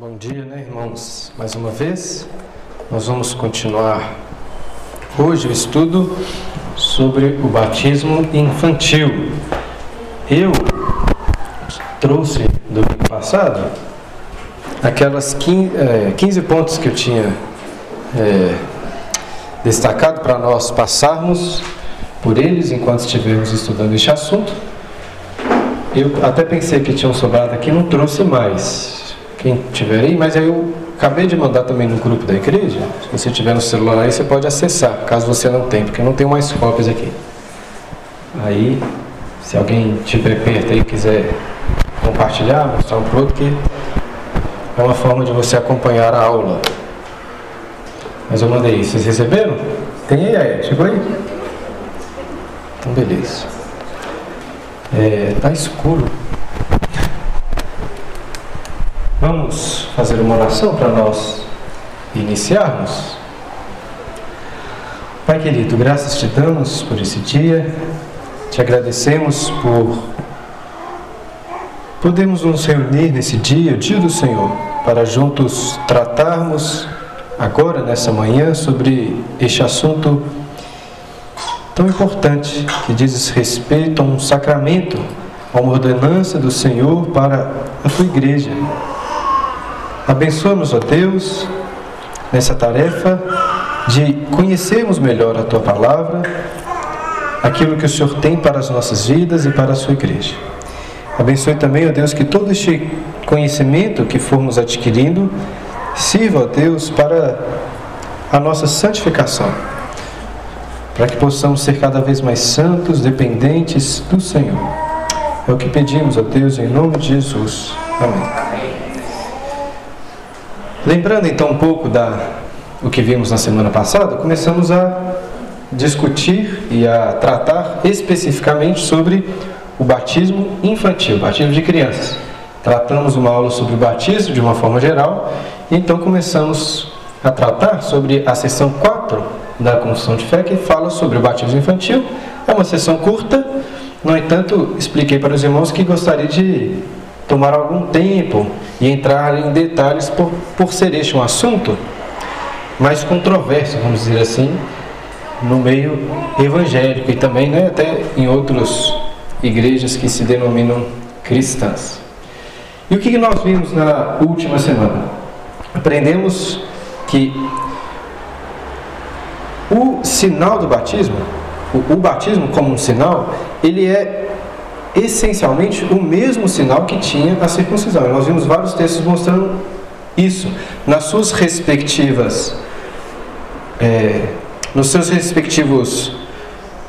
Bom dia, né, irmãos? Mais uma vez, nós vamos continuar hoje o estudo sobre o batismo infantil. Eu trouxe do ano passado aquelas 15, é, 15 pontos que eu tinha é, destacado para nós passarmos por eles enquanto estivermos estudando este assunto. Eu até pensei que tinham sobrado aqui, não trouxe mais quem tiver aí, mas aí eu acabei de mandar também no grupo da igreja. Se você tiver no celular aí, você pode acessar, caso você não tenha, porque eu não tenho mais cópias aqui. Aí, se alguém tiver perto aí quiser compartilhar, mostrar um pro que é uma forma de você acompanhar a aula. Mas eu mandei. Vocês receberam? Tem aí, aí? Chegou aí? Então, beleza. É, tá escuro. Vamos fazer uma oração para nós iniciarmos? Pai querido, graças te damos por esse dia, te agradecemos por podermos nos reunir nesse dia, o dia do Senhor, para juntos tratarmos agora, nessa manhã, sobre este assunto tão importante que diz respeito a um sacramento, a uma ordenança do Senhor para a tua igreja. Abençoa-nos, ó Deus, nessa tarefa de conhecermos melhor a tua palavra, aquilo que o Senhor tem para as nossas vidas e para a sua igreja. Abençoe também, ó Deus, que todo este conhecimento que formos adquirindo sirva, ó Deus, para a nossa santificação, para que possamos ser cada vez mais santos, dependentes do Senhor. É o que pedimos, ó Deus, em nome de Jesus. Amém. Lembrando então um pouco da o que vimos na semana passada, começamos a discutir e a tratar especificamente sobre o batismo infantil, batismo de crianças. Tratamos uma aula sobre o batismo de uma forma geral, e então começamos a tratar sobre a sessão 4 da Confissão de Fé, que fala sobre o batismo infantil. É uma sessão curta, no entanto, expliquei para os irmãos que gostaria de tomar algum tempo e entrar em detalhes por, por ser este um assunto mais controverso, vamos dizer assim, no meio evangélico e também né, até em outras igrejas que se denominam cristãs. E o que nós vimos na última semana? Aprendemos que o sinal do batismo, o, o batismo como um sinal, ele é essencialmente o mesmo sinal que tinha a circuncisão. Nós vimos vários textos mostrando isso nas suas respectivas, é, nos seus respectivos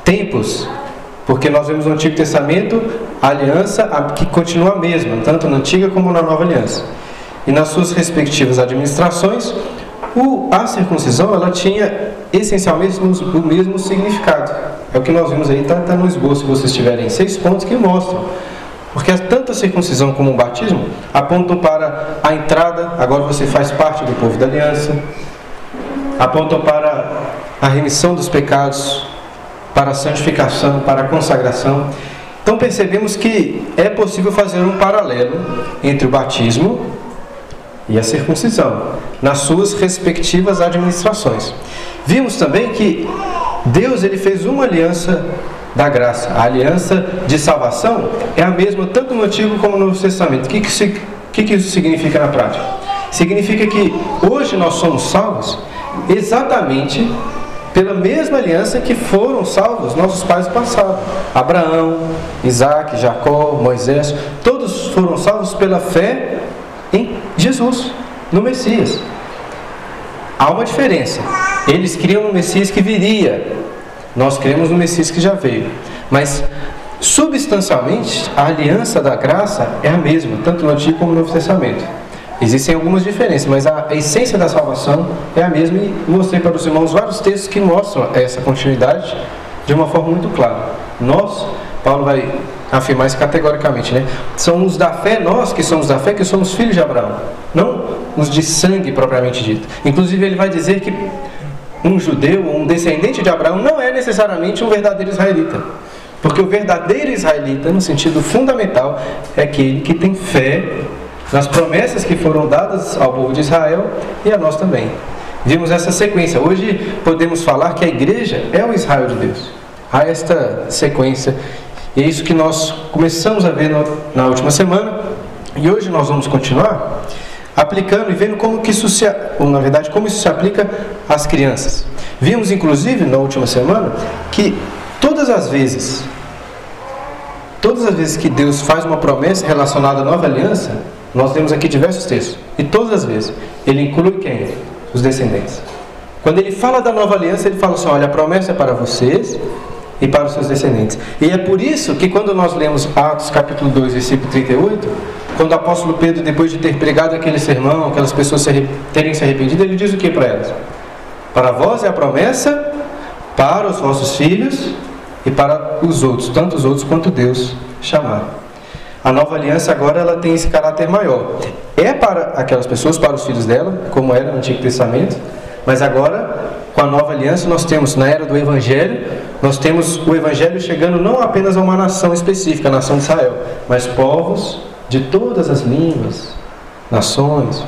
tempos, porque nós vemos no Antigo Testamento a aliança que continua a mesma, tanto na Antiga como na Nova Aliança. E nas suas respectivas administrações, o, a circuncisão ela tinha essencialmente o mesmo significado. É o que nós vimos aí, está tá no esboço, se vocês tiverem seis pontos que mostram. Porque tanto a circuncisão como o batismo apontam para a entrada, agora você faz parte do povo da aliança, apontam para a remissão dos pecados, para a santificação, para a consagração. Então percebemos que é possível fazer um paralelo entre o batismo e a circuncisão, nas suas respectivas administrações. Vimos também que Deus ele fez uma aliança da graça. A aliança de salvação é a mesma tanto no Antigo como no Novo Testamento. O que, que, que, isso significa na prática? Significa que hoje nós somos salvos exatamente pela mesma aliança que foram salvos nossos pais passados. Abraão, Isaac, Jacó, Moisés, todos foram salvos pela fé em Jesus, no Messias. Há uma diferença. Eles criam um Messias que viria. Nós cremos no Messias que já veio. Mas substancialmente a aliança da graça é a mesma, tanto no Antigo como no Novo Testamento. Existem algumas diferenças, mas a essência da salvação é a mesma e mostrei para os irmãos vários textos que mostram essa continuidade de uma forma muito clara. Nós, Paulo vai afirmar isso categoricamente, né? Somos da fé, nós que somos da fé, que somos filhos de Abraão, não os de sangue propriamente dito. Inclusive ele vai dizer que um judeu, um descendente de Abraão, não é necessariamente um verdadeiro israelita. Porque o verdadeiro israelita, no sentido fundamental, é aquele que tem fé nas promessas que foram dadas ao povo de Israel e a nós também. Vimos essa sequência. Hoje podemos falar que a igreja é o Israel de Deus. Há esta sequência. E é isso que nós começamos a ver na última semana. E hoje nós vamos continuar aplicando e vendo como que isso se, ou na verdade, como isso se aplica às crianças. Vimos inclusive na última semana que todas as vezes todas as vezes que Deus faz uma promessa relacionada à nova aliança, nós temos aqui diversos textos. E todas as vezes ele inclui quem? Os descendentes. Quando ele fala da nova aliança, ele fala assim: olha, a promessa é para vocês e para os seus descendentes. E é por isso que quando nós lemos Atos capítulo 2, versículo 38, quando o apóstolo Pedro, depois de ter pregado aquele sermão, aquelas pessoas terem se arrependido, ele diz o que para elas? Para vós é a promessa, para os vossos filhos e para os outros, tanto os outros quanto Deus chamar. A nova aliança agora ela tem esse caráter maior. É para aquelas pessoas, para os filhos dela, como era no Antigo Testamento, mas agora com a nova aliança nós temos na era do Evangelho, nós temos o Evangelho chegando não apenas a uma nação específica, a nação de Israel, mas povos de todas as línguas, nações.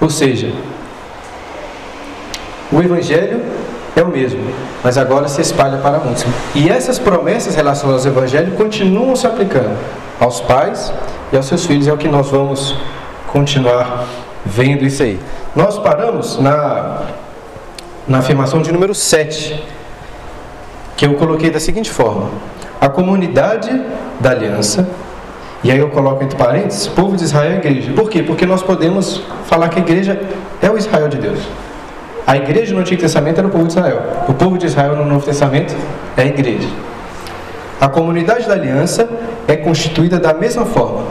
Ou seja, o Evangelho é o mesmo, mas agora se espalha para muitos. E essas promessas relacionadas ao Evangelho continuam se aplicando aos pais e aos seus filhos, é o que nós vamos continuar vendo isso aí. Nós paramos na, na afirmação de número 7, que eu coloquei da seguinte forma: a comunidade da aliança e aí eu coloco entre parênteses, povo de Israel e igreja. Por quê? Porque nós podemos falar que a igreja é o Israel de Deus. A igreja no Antigo Testamento era o povo de Israel. O povo de Israel no Novo Testamento é a igreja. A comunidade da aliança é constituída da mesma forma,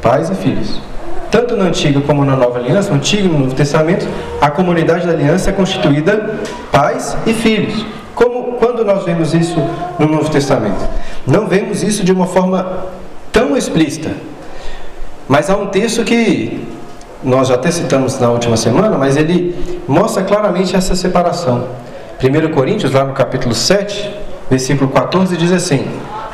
pais e filhos. Tanto na antiga como na nova aliança, no Antigo e no Novo Testamento, a comunidade da aliança é constituída pais e filhos. Como quando nós vemos isso no Novo Testamento? Não vemos isso de uma forma tão explícita. Mas há um texto que nós já até citamos na última semana, mas ele mostra claramente essa separação. 1 Coríntios, lá no capítulo 7, versículo 14, diz assim: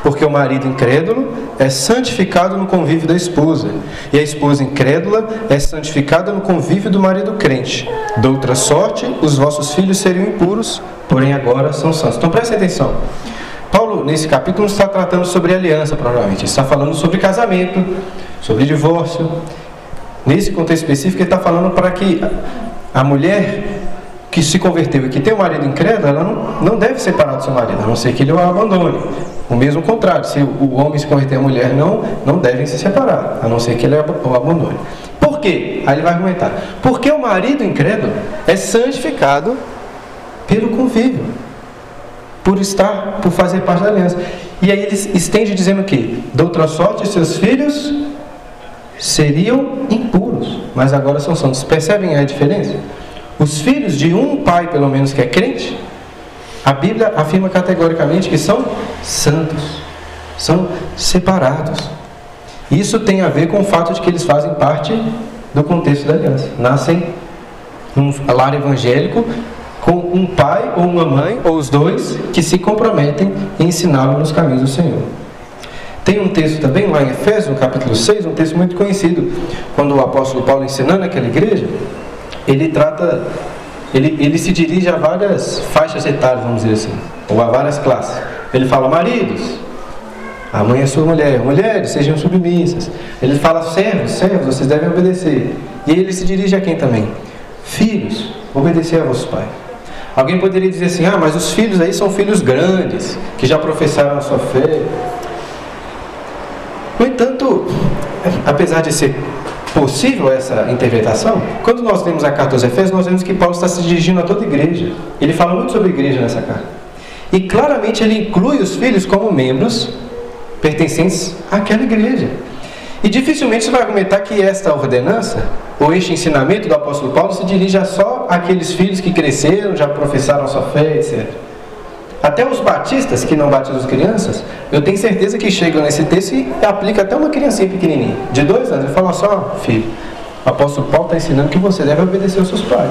Porque o marido incrédulo é santificado no convívio da esposa, e a esposa incrédula é santificada no convívio do marido crente. De outra sorte, os vossos filhos seriam impuros, porém agora são santos. Então preste atenção. Paulo, nesse capítulo, não está tratando sobre aliança, provavelmente. Ele está falando sobre casamento, sobre divórcio. Nesse contexto específico, ele está falando para que a mulher que se converteu e que tem um marido incrédulo, ela não, não deve separar do seu marido, a não ser que ele o abandone. O mesmo contrário, se o homem se converter a mulher, não, não devem se separar, a não ser que ele o abandone. Por quê? Aí ele vai argumentar. Porque o marido incrédulo é santificado pelo convívio por estar, por fazer parte da aliança. E aí ele estende dizendo que, de outra sorte, seus filhos seriam impuros, mas agora são santos. Percebem a diferença? Os filhos de um pai, pelo menos, que é crente, a Bíblia afirma categoricamente que são santos, são separados. Isso tem a ver com o fato de que eles fazem parte do contexto da aliança. Nascem num lar evangélico, com um pai ou uma mãe, ou os dois, que se comprometem em ensiná-lo nos caminhos do Senhor. Tem um texto também lá em Efésios, no capítulo 6, um texto muito conhecido, quando o apóstolo Paulo ensinando aquela igreja, ele trata, ele, ele se dirige a várias faixas etárias, vamos dizer assim, ou a várias classes. Ele fala, maridos, a mãe é sua mulher, mulheres, sejam submissas. Ele fala, servos, servos, vocês devem obedecer. E ele se dirige a quem também? Filhos, obedecer a vossos pais. Alguém poderia dizer assim: ah, mas os filhos aí são filhos grandes, que já professaram a sua fé. No entanto, apesar de ser possível essa interpretação, quando nós lemos a carta aos Efésios, nós vemos que Paulo está se dirigindo a toda a igreja. Ele fala muito sobre igreja nessa carta. E claramente ele inclui os filhos como membros pertencentes àquela igreja. E dificilmente você vai argumentar que esta ordenança, ou este ensinamento do apóstolo Paulo, se dirige a só aqueles filhos que cresceram, já professaram a sua fé, etc. Até os batistas que não batizam as crianças, eu tenho certeza que chegam nesse texto e aplica até uma criancinha pequenininha, de dois anos, e fala só, filho, o apóstolo Paulo está ensinando que você deve obedecer aos seus pais.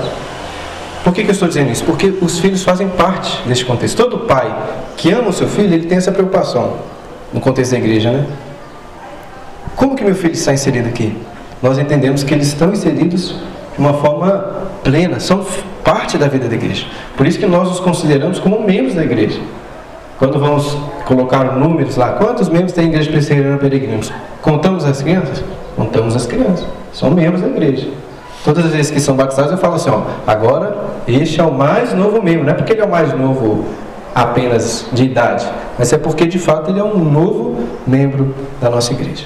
Por que, que eu estou dizendo isso? Porque os filhos fazem parte desse contexto. Todo pai que ama o seu filho, ele tem essa preocupação no contexto da igreja, né? Como que meu filho está inserido aqui? nós entendemos que eles estão inseridos de uma forma plena, são parte da vida da igreja. Por isso que nós os consideramos como membros da igreja. Quando vamos colocar números lá, quantos membros tem a igreja presbiteriana peregrinos? Contamos as crianças? Contamos as crianças. São membros da igreja. Todas as vezes que são batizados eu falo assim, ó, agora este é o mais novo membro, não é porque ele é o mais novo apenas de idade, mas é porque de fato ele é um novo membro da nossa igreja.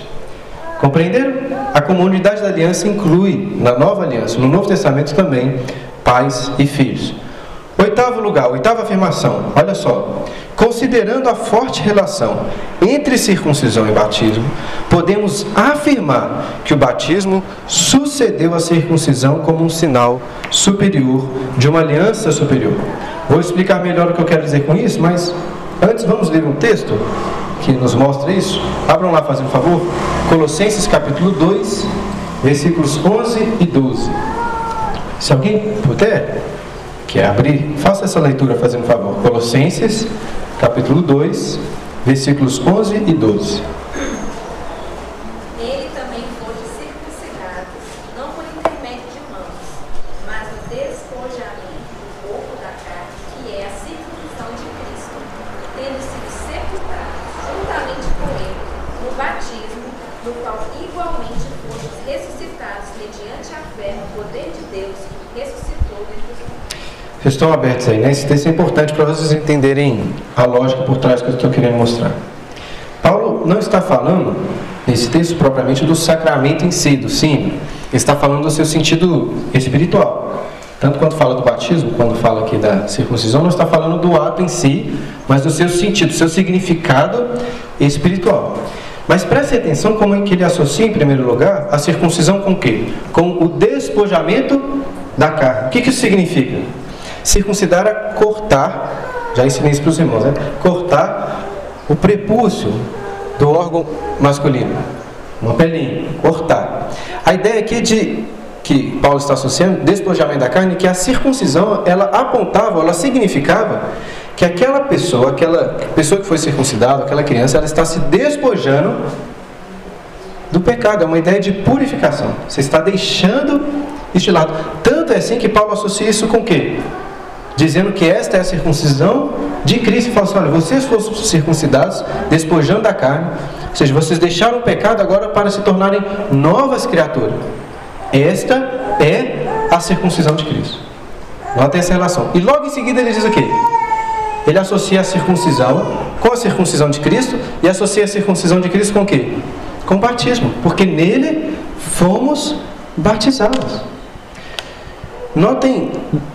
Compreenderam? A comunidade da aliança inclui, na nova aliança, no Novo Testamento também, pais e filhos. Oitavo lugar, oitava afirmação, olha só. Considerando a forte relação entre circuncisão e batismo, podemos afirmar que o batismo sucedeu à circuncisão como um sinal superior de uma aliança superior. Vou explicar melhor o que eu quero dizer com isso, mas antes vamos ler um texto que nos mostra isso. Abram lá, fazendo favor. Colossenses capítulo 2, versículos 11 e 12. Se alguém puder, quer abrir, faça essa leitura, fazendo favor. Colossenses capítulo 2, versículos 11 e 12. Nele também foram circuncidados, não por intermédio de mãos, mas no despojamento do corpo da carne, que é a circuncisão de Cristo, tendo sido sepultados juntamente com ele no batismo, no qual igualmente foram ressuscitados mediante a fé no poder de Deus que ressuscitou dentre os mortos. Vocês estão abertos aí, né? Esse texto é importante para vocês entenderem a lógica por trás que eu estou querendo mostrar. Paulo não está falando, nesse texto, propriamente do sacramento em si, do símbolo. Ele está falando do seu sentido espiritual. Tanto quando fala do batismo, quando fala aqui da circuncisão, não está falando do ato em si, mas do seu sentido, do seu significado espiritual. Mas preste atenção como é que ele associa, em primeiro lugar, a circuncisão com o quê? Com o despojamento da carne. O que, que isso significa? Circuncidar é cortar, já ensinei isso para os irmãos, né? Cortar o prepúcio do órgão masculino. Uma pelinha, cortar. A ideia aqui de que Paulo está associando, despojamento da carne, que a circuncisão, ela apontava, ela significava que aquela pessoa, aquela pessoa que foi circuncidada, aquela criança, ela está se despojando do pecado, é uma ideia de purificação. Você está deixando de lado. Tanto é assim que Paulo associa isso com o quê? Dizendo que esta é a circuncisão de Cristo. E fala assim: olha, vocês foram circuncidados, despojando da carne, ou seja, vocês deixaram o pecado agora para se tornarem novas criaturas. Esta é a circuncisão de Cristo. Notem essa relação. E logo em seguida ele diz o quê? Ele associa a circuncisão com a circuncisão de Cristo e associa a circuncisão de Cristo com o quê? Com o batismo, porque nele fomos batizados. Notem,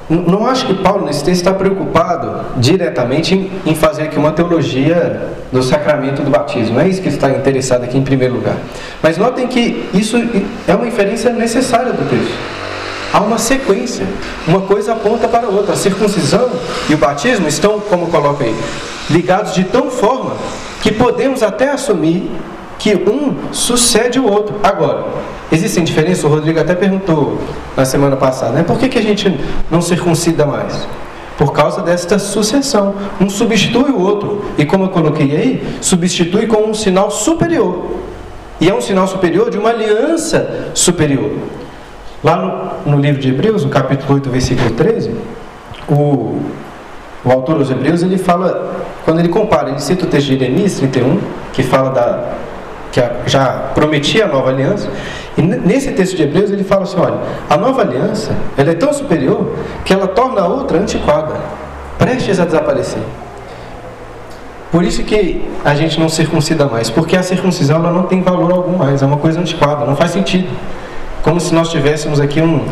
não acho que Paulo nesse texto está preocupado diretamente em, fazer aqui uma teologia do sacramento do batismo. Não é isso que está interessado aqui em primeiro lugar. Mas notem que isso é uma inferência necessária do texto. Há uma sequência, uma coisa aponta para a outra. A circuncisão e o batismo estão, como coloca aí, ligados de tal forma que podemos até assumir que um sucede o outro. Agora, existem diferenças? O Rodrigo até perguntou na semana passada, né? Por que, que a gente não circuncida mais? Por causa desta sucessão. Um substitui o outro. E como eu coloquei aí, substitui com um sinal superior. E é um sinal superior de uma aliança superior. Lá no, no livro de Hebreus, no capítulo 8, versículo 13, o, o autor dos Hebreus, ele fala, quando ele compara, ele cita o texto de Jeremias 31, que fala da, que já prometia a nova aliança. E nesse texto de Hebreus ele fala assim: olha, a nova aliança ela é tão superior que ela torna a outra antiquada, prestes a desaparecer. Por isso que a gente não circuncida mais, porque a circuncisão ela não tem valor algum mais, é uma coisa antiquada, não faz sentido. Como se nós tivéssemos aqui um,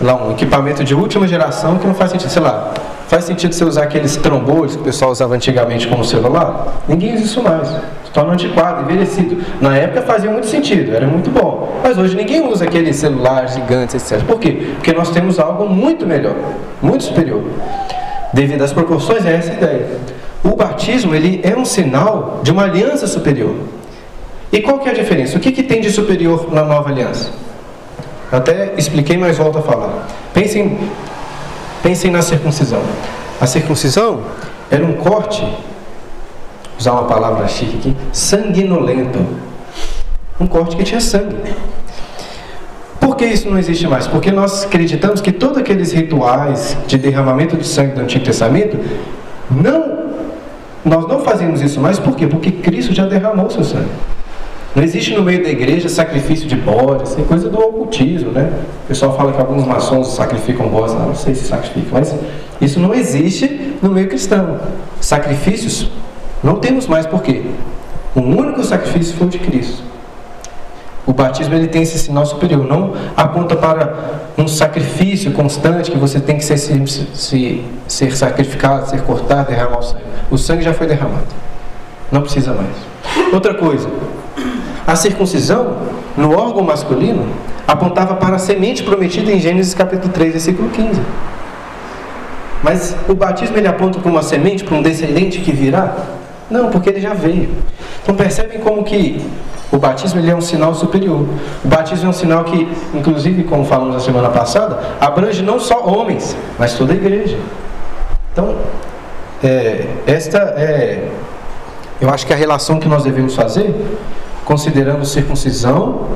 lá, um equipamento de última geração que não faz sentido, sei lá, Faz sentido você usar aqueles trombolhos que o pessoal usava antigamente como celular? Ninguém usa isso mais. Se torna antiquado, envelhecido. Na época fazia muito sentido, era muito bom. Mas hoje ninguém usa aqueles celulares gigantes, etc. Por quê? Porque nós temos algo muito melhor, muito superior. Devido às proporções, é essa a ideia. O batismo ele é um sinal de uma aliança superior. E qual que é a diferença? O que, que tem de superior na nova aliança? Até expliquei, mas volto a falar. Pensem Pensem na circuncisão. A circuncisão era um corte, usar uma palavra chique aqui, sanguinolento. Um corte que tinha sangue. que isso não existe mais? Porque nós acreditamos que todos aqueles rituais de derramamento de sangue do Antigo Testamento, não, nós não fazemos isso mais, por quê? Porque Cristo já derramou seu sangue. Não existe no meio da igreja sacrifício de bodes, é coisa do ocultismo, né? O pessoal fala que alguns maçons sacrificam bodes, não, não sei se sacrificam, mas isso não existe no meio cristão. Sacrifícios não temos mais, por quê? O único sacrifício foi o de Cristo. O batismo ele tem esse sinal superior, não aponta para um sacrifício constante que você tem que ser, se, ser sacrificado, ser cortado, derramar o sangue. O sangue já foi derramado, não precisa mais. Outra coisa, a circuncisão no órgão masculino apontava para a semente prometida em Gênesis capítulo 3, versículo 15. Mas o batismo ele aponta para uma semente, para um descendente que virá? Não, porque ele já veio. Então percebem como que o batismo ele é um sinal superior. O batismo é um sinal que, inclusive, como falamos na semana passada, abrange não só homens, mas toda a igreja. Então, é, esta é, eu acho que a relação que nós devemos fazer, considerando circuncisão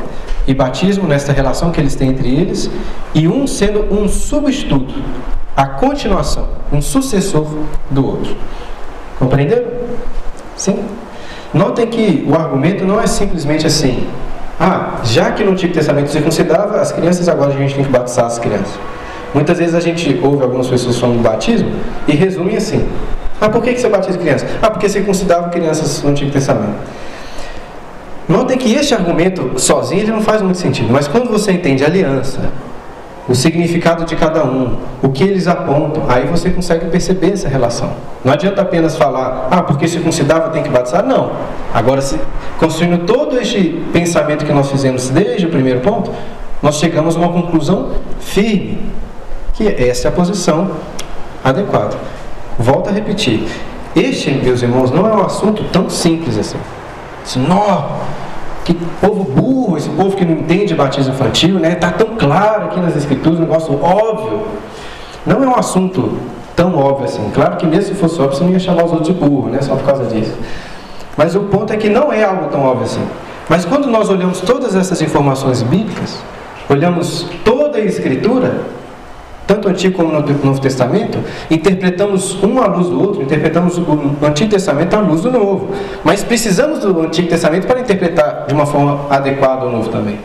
e batismo nesta relação que eles têm entre eles, e um sendo um substituto, a continuação, um sucessor do outro. Compreenderam? Sim? Notem que o argumento não é simplesmente assim. Ah, já que no Antigo Testamento considerava as crianças, agora a gente tem que batizar as crianças. Muitas vezes a gente ouve algumas pessoas falando do batismo e resume assim. Ah, por que você batiza crianças? Ah, porque considerava crianças no Antigo Testamento. Notem que este argumento sozinho ele não faz muito sentido, mas quando você entende aliança, o significado de cada um, o que eles apontam, aí você consegue perceber essa relação. Não adianta apenas falar, ah, porque circuncidava tem que batizar, não. Agora, se, construindo todo este pensamento que nós fizemos desde o primeiro ponto, nós chegamos a uma conclusão firme, que essa é a posição adequada. Volto a repetir, este, meus irmãos, não é um assunto tão simples assim. Nó, que povo burro, esse povo que não entende batismo infantil, né? Está tão claro aqui nas escrituras, um negócio óbvio. Não é um assunto tão óbvio assim. Claro que mesmo se fosse óbvio, você não ia chamar os outros de burro, né? Só por causa disso. Mas o ponto é que não é algo tão óbvio assim. Mas quando nós olhamos todas essas informações bíblicas, olhamos toda a escritura, tanto Antigo como no Novo Testamento, interpretamos um à luz do outro, interpretamos o Antigo Testamento à luz do Novo. Mas precisamos do Antigo Testamento para interpretar de uma forma adequada o Novo também.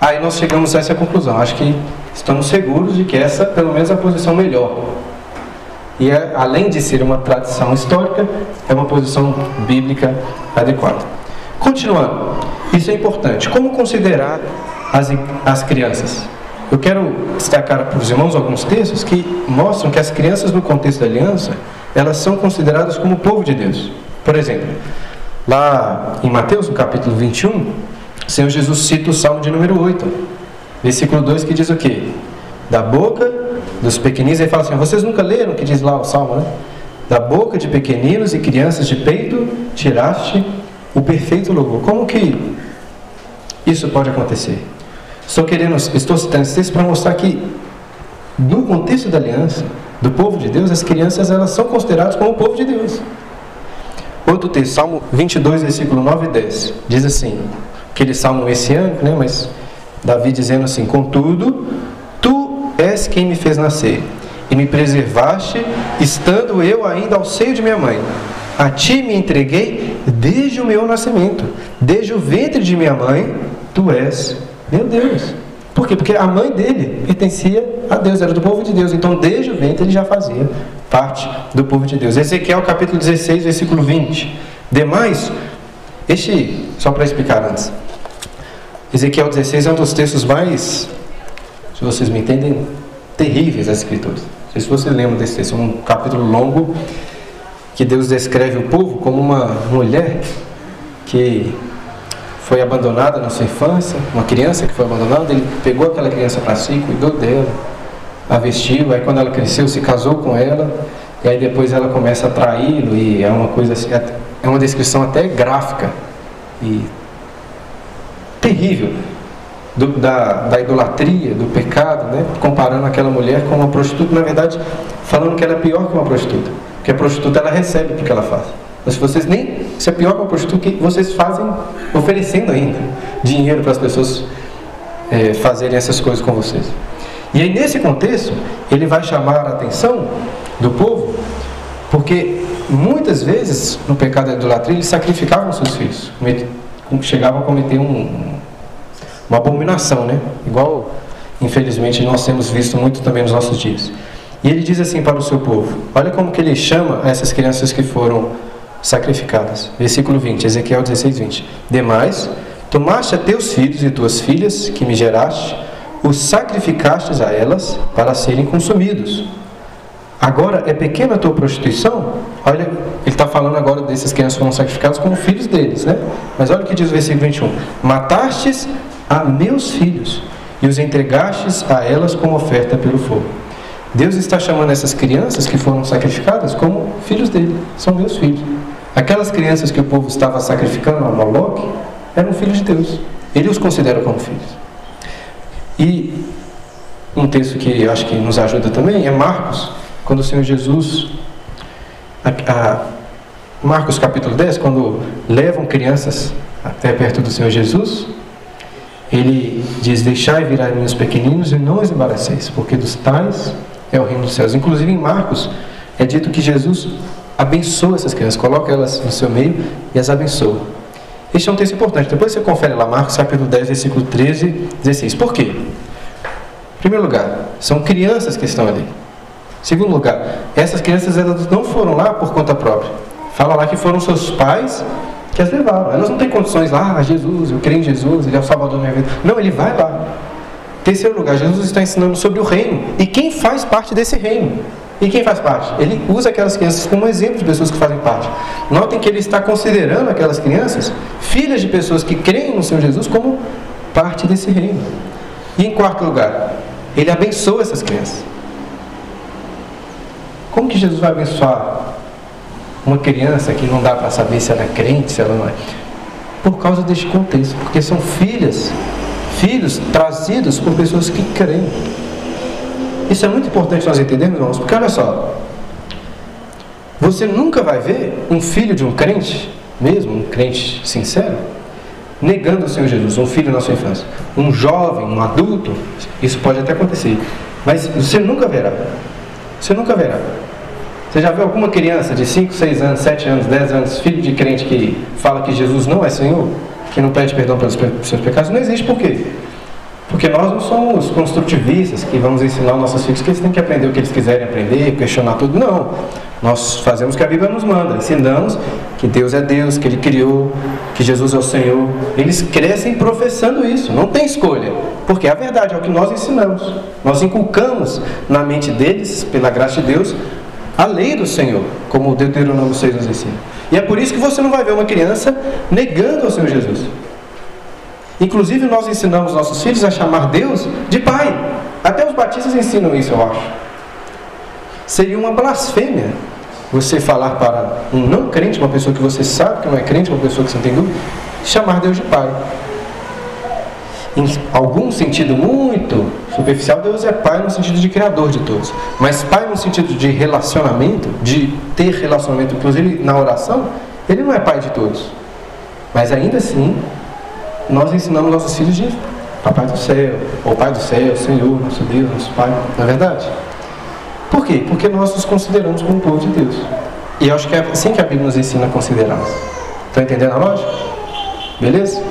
Aí nós chegamos a essa conclusão. Acho que estamos seguros de que essa, pelo menos, é a posição melhor. E é, além de ser uma tradição histórica, é uma posição bíblica adequada. Continuando, isso é importante. Como considerar as, as crianças? Eu quero destacar para os irmãos alguns textos que mostram que as crianças no contexto da aliança, elas são consideradas como povo de Deus. Por exemplo, lá em Mateus, no capítulo 21, o Senhor Jesus cita o Salmo de número 8, versículo 2, que diz o quê? Da boca dos pequeninos, ele fala assim, vocês nunca leram o que diz lá o Salmo, né? Da boca de pequeninos e crianças de peito, tiraste o perfeito louvor. Como que isso pode acontecer? Estou querendo, estou citando esse para mostrar que no contexto da aliança, do povo de Deus, as crianças elas são consideradas como o povo de Deus. Outro texto, Salmo 22, versículo 9 e 10, diz assim, aquele salmo messiânico, né, mas Davi dizendo assim, contudo, tu és quem me fez nascer, e me preservaste, estando eu ainda ao seio de minha mãe. A ti me entreguei desde o meu nascimento, desde o ventre de minha mãe, tu és meu Deus. Por quê? Porque a mãe dele pertencia a Deus, era do povo de Deus. Então, desde o ventre, ele já fazia parte do povo de Deus. Ezequiel capítulo 16, versículo 20. Demais, este, só para explicar antes. Ezequiel 16 é um dos textos mais, se vocês me entendem, terríveis das Escrituras. Não sei se vocês lembram desse texto, é um capítulo longo que Deus descreve o povo como uma mulher que foi abandonada na sua infância, uma criança que foi abandonada, ele pegou aquela criança para si, cuidou dela, a vestiu, aí quando ela cresceu se casou com ela, e aí depois ela começa a traí-lo e é uma coisa assim, é uma descrição até gráfica e terrível do, da, da idolatria, do pecado, né? comparando aquela mulher com uma prostituta, na verdade, falando que ela é pior que uma prostituta, porque a prostituta ela recebe porque ela faz. Mas se vocês nem. Isso é pior que uma prostituta que vocês fazem oferecendo ainda dinheiro para as pessoas é, fazerem essas coisas com vocês. E aí, nesse contexto, ele vai chamar a atenção do povo, porque muitas vezes, no pecado da idolatria, eles sacrificavam seus filhos, chegavam a cometer um, uma abominação, né? Igual, infelizmente, nós temos visto muito também nos nossos dias. E ele diz assim para o seu povo: Olha como que ele chama essas crianças que foram sacrificadas. Versículo 20, Ezequiel 16, 20. Demais, tomaste a teus filhos e tuas filhas, que me geraste, os sacrificastes a elas para serem consumidos. Agora é pequena a tua prostituição? Olha, ele está falando agora desses crianças que foram sacrificadas como filhos deles, né? Mas olha o que diz o versículo 21. Matastes a meus filhos e os entregastes a elas como oferta pelo fogo. Deus está chamando essas crianças que foram sacrificadas como filhos dele, são meus filhos. Aquelas crianças que o povo estava sacrificando ao Moloque eram filhos de Deus. Ele os considera como filhos. E um texto que acho que nos ajuda também é Marcos, quando o Senhor Jesus, a, a, Marcos capítulo 10, quando levam crianças até perto do Senhor Jesus, ele diz: Deixai virar meus pequeninos e não os embaraceis, porque dos tais é o reino dos céus. Inclusive em Marcos é dito que Jesus abençoa essas crianças, coloca elas no seu meio e as abençoa. Este é um texto importante. Depois você confere lá, Marcos capítulo 10, versículo 13 e 16. Por quê? Em primeiro lugar, são crianças que estão ali. Em segundo lugar, essas crianças elas não foram lá por conta própria. Fala lá que foram seus pais que as levaram. Elas não têm condições lá, ah, Jesus, eu creio em Jesus, Ele é o Salvador da minha vida. Não, ele vai lá. Terceiro lugar, Jesus está ensinando sobre o reino e quem faz parte desse reino. E quem faz parte? Ele usa aquelas crianças como exemplo de pessoas que fazem parte. Notem que ele está considerando aquelas crianças filhas de pessoas que creem no Senhor Jesus como parte desse reino. E em quarto lugar, ele abençoa essas crianças. Como que Jesus vai abençoar uma criança que não dá para saber se ela é crente, se ela não é? Por causa deste contexto, porque são filhas, filhos trazidos por pessoas que creem. Isso é muito importante nós entendermos, irmãos, porque olha só, você nunca vai ver um filho de um crente, mesmo um crente sincero, negando o Senhor Jesus, um filho na sua infância. Um jovem, um adulto, isso pode até acontecer, mas você nunca verá. Você nunca verá. Você já viu alguma criança de 5, 6 anos, 7 anos, 10 anos, filho de crente que fala que Jesus não é Senhor? Que não pede perdão pelos seus pecados? Não existe por quê? Porque nós não somos construtivistas que vamos ensinar aos nossos filhos que eles têm que aprender o que eles quiserem aprender, questionar tudo. Não. Nós fazemos o que a Bíblia nos manda. Ensinamos que Deus é Deus, que Ele criou, que Jesus é o Senhor. Eles crescem professando isso. Não tem escolha. Porque é a verdade, é o que nós ensinamos. Nós inculcamos na mente deles, pela graça de Deus, a lei do Senhor, como o Deuteronômio 6 nos ensina. E é por isso que você não vai ver uma criança negando ao Senhor Jesus. Inclusive, nós ensinamos nossos filhos a chamar Deus de Pai. Até os batistas ensinam isso, eu acho. Seria uma blasfêmia você falar para um não crente, uma pessoa que você sabe que não é crente, uma pessoa que você não tem dúvida, chamar Deus de Pai. Em algum sentido muito superficial, Deus é Pai no sentido de Criador de todos. Mas Pai no sentido de relacionamento, de ter relacionamento, inclusive na oração, Ele não é Pai de todos. Mas ainda assim, nós ensinamos nossos filhos de Papai do céu, ou Pai do céu, Senhor, nosso Deus, nosso Pai, não é verdade? Por quê? Porque nós nos consideramos como povo de Deus. E eu acho que é assim que a Bíblia nos ensina a considerá-los. Estão entendendo a lógica? Beleza?